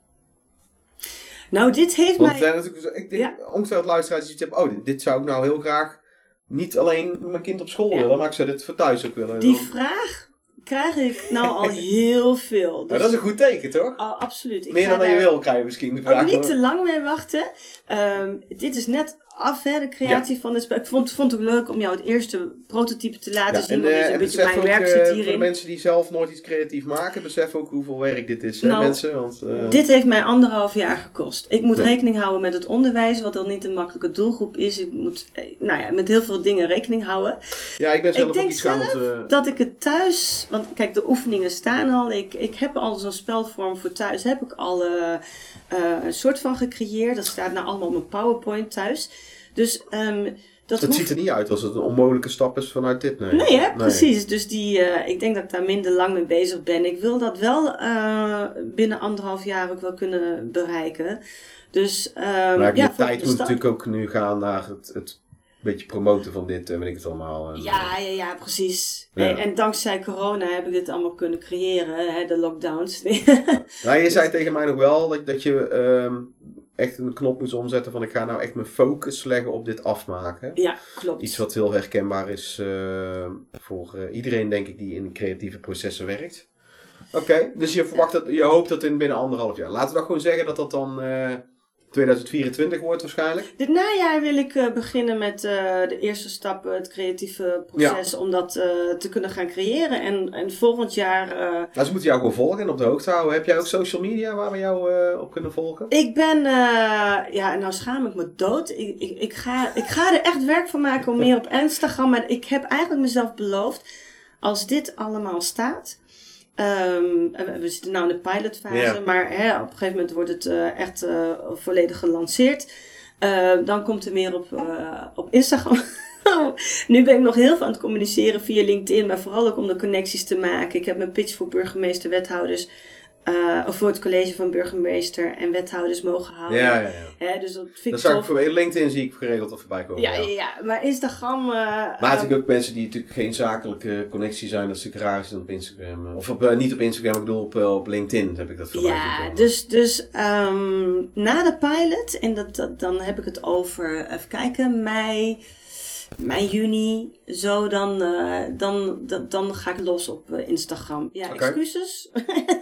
Nou, dit heeft Want mij... zijn natuurlijk, ik denk, Ja. ongetwijfeld luisteraars die iets hebben, oh, dit, dit zou ik nou heel graag niet alleen mijn kind op school Ja. willen, maar ik zou dit voor thuis ook willen. Die Dan- vraag krijg ik nou al heel veel. Nou, Dus- dat is een goed teken, toch? Oh, absoluut. Ik Meer dan je wil, krijg je misschien de vraag. niet hoor. te lang mee wachten. Ehm, dit is net af, hè, de creatie van het spel. Ik vond, vond het ook leuk om jou het eerste prototype te laten Ja, zien. en, eh, een beetje mijn ook, werk eh, zit voor de hierin. mensen die zelf nooit iets creatief maken, besef ook hoeveel werk dit is, hè, Nou, mensen. Want, eh, Dit heeft mij anderhalf jaar gekost. Ik moet Ja. rekening houden met het onderwijs, wat dan niet een makkelijke doelgroep is. Ik moet nou ja, met heel veel dingen rekening houden. ja, ik ben zelf ik ook denk iets gaan... eh, Dat ik het thuis, want kijk, de oefeningen staan al. Ik, ik heb al zo'n spelvorm voor thuis, heb ik al eh, een soort van gecreëerd. Dat staat nou allemaal op mijn PowerPoint thuis. Dus ehm, dat het hoeft ziet er niet uit als het een onmogelijke stap is vanuit dit. Nee, Nee, hè? precies. Dus die, eh, ik denk dat ik daar minder lang mee bezig ben. Ik wil dat wel eh, binnen anderhalf jaar ook wel kunnen bereiken. Dus, ehm, Maar ja, voor tijd de moet natuurlijk ook nu gaan naar het, het beetje promoten van dit en weet ik het allemaal. En, Ja, ja, ja, precies. Ja. En, en dankzij corona heb ik dit allemaal kunnen creëren, hè, de lockdowns. Nou, je zei tegen mij nog wel dat, dat je ehm, echt een knop moest omzetten van ik ga nou echt mijn focus leggen op dit afmaken. ja, klopt. Iets wat heel herkenbaar is eh, voor eh, iedereen, denk ik, die in creatieve processen werkt. Oké, dus je verwacht dat, je hoopt dat in binnen anderhalf jaar. Laten we dan gewoon zeggen dat dat dan eh, 2024 wordt waarschijnlijk. Dit najaar wil ik eh, beginnen met eh, de eerste stappen, het creatieve proces, om dat eh, te kunnen gaan creëren. En, en volgend jaar Nou, ze moeten jou gewoon volgen en op de hoogte houden. Heb jij ook social media waar we jou op kunnen volgen? Ik ben, ja, nou schaam ik me dood. Ik, ik, ik, ga, ik ga er echt werk van maken om meer op Instagram. Maar ik heb eigenlijk mezelf beloofd, als dit allemaal staat. Ehm, en we zitten nu in de pilotfase, maar hè, op een gegeven moment wordt het eh, echt eh, volledig gelanceerd. Eh, dan komt er meer op, eh, op Instagram. nu ben ik nog heel veel aan het communiceren via LinkedIn, maar vooral ook om de connecties te maken. Ik heb mijn pitch voor burgemeester, eh, of voor het college van burgemeester en wethouders mogen houden. Ja, ja, ja. Hè, dus dat vind Dat ik zou ik voor LinkedIn zie ik geregeld al voorbij komen. Ja, ja. ja, maar Instagram. eh, Maar eh, natuurlijk ook mensen die natuurlijk geen zakelijke connectie zijn, dat is natuurlijk raar is dan op Instagram. eh, Of op, eh, niet op Instagram, ik bedoel op, eh, op LinkedIn heb ik dat voorbij ja, dus, dus ehm, na de pilot, en dat, dat, dan heb ik het over, even kijken, mei, mei, juni, zo, dan, eh, dan, dan, dan ga ik los op eh, Instagram. Ja, excuses.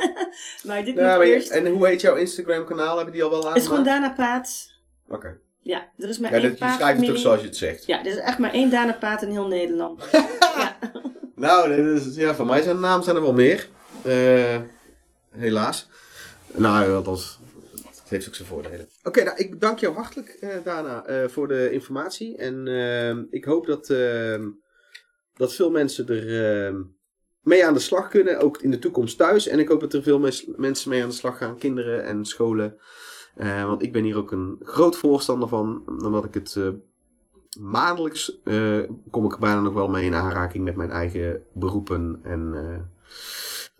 maar dit Ja, moet eerst. en hoe heet jouw Instagram kanaal? Hebben die al wel Het is gewoon? Dana Paat. Oké. Ja, er is maar Ja, één dat, je schrijft het toch familie. zoals je het zegt. Ja, er is echt maar één Dana Paat in heel Nederland. ja. Nou, dat is, ja, van mij zijn namen zijn er wel meer. Eh, helaas. Nou, althans, het heeft ook zijn voordelen. Oké, nou, ik dank jou hartelijk, eh, Dana, eh, voor de informatie. En ehm, ik hoop dat, ehm, dat veel mensen er ehm, mee aan de slag kunnen, ook in de toekomst thuis. En ik hoop dat er veel mensen mee aan de slag gaan, kinderen en scholen. Eh, want ik ben hier ook een groot voorstander van, omdat ik het maandelijks kom ik bijna nog wel mee in aanraking met mijn eigen beroepen en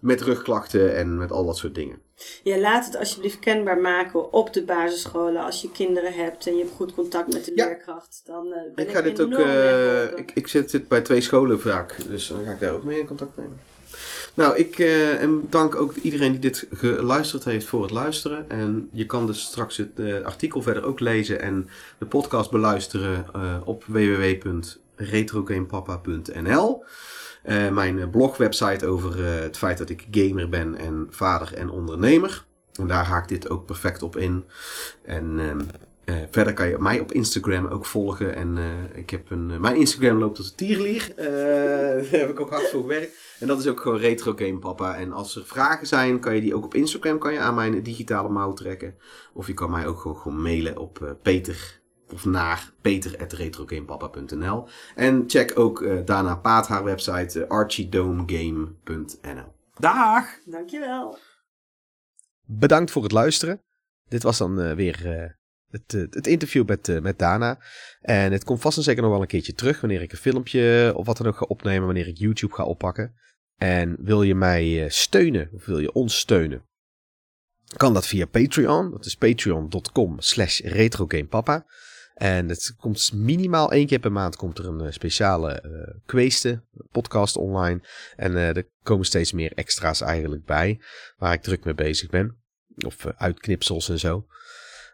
met rugklachten en met al dat soort dingen. Ja, laat het alsjeblieft kenbaar maken op de basisscholen. Als je kinderen hebt en je hebt goed contact met de Ja. leerkracht, dan eh ben Ik ga dit ook, weggeholpen. ik, ik zit dit bij twee scholen vaak, dus dan ga ik daar ook mee in contact nemen. Nou, ik eh, en dank ook iedereen die dit geluisterd heeft voor het luisteren. En je kan dus straks het artikel verder ook lezen en de podcast beluisteren op www.retrogamepapa.nl. Eh, mijn eh, blogwebsite over eh, het feit dat ik gamer ben en vader en ondernemer. En daar haakt dit ook perfect op in. En ehm, eh, verder kan je mij op Instagram ook volgen. En ik heb een, mijn Instagram loopt als een tierlier. Daar heb ik ook hard voor gewerkt. En dat is ook gewoon Retro Game Papa. En als er vragen zijn, kan je die ook op Instagram kan je aan mijn digitale mouw trekken. Of je kan mij ook gewoon, gewoon mailen op Peter of naar peter.retrogamepapa.nl. En check ook eh, daarna Paat haar website archiedomegame.nl. Dag! Dankjewel. Bedankt voor het luisteren. Dit was dan eh, weer eh, het, het interview met, eh, met Dana. En het komt vast en zeker nog wel een keertje terug wanneer ik een filmpje of wat dan ook ga opnemen, wanneer ik YouTube ga oppakken. En wil je mij eh, steunen, of wil je ons steunen, kan dat via Patreon. Dat is patreon.com slash retrogamepapa. En het komt minimaal één keer per maand komt er een eh, speciale kweeste podcast online. En eh, er komen steeds meer extra's eigenlijk bij, waar ik druk mee bezig ben. Of uitknipsels en zo.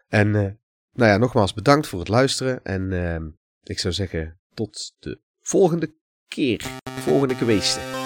En nou ja, nogmaals bedankt voor het luisteren. En ehm, ik zou zeggen tot de volgende keer. Volgende kweeste.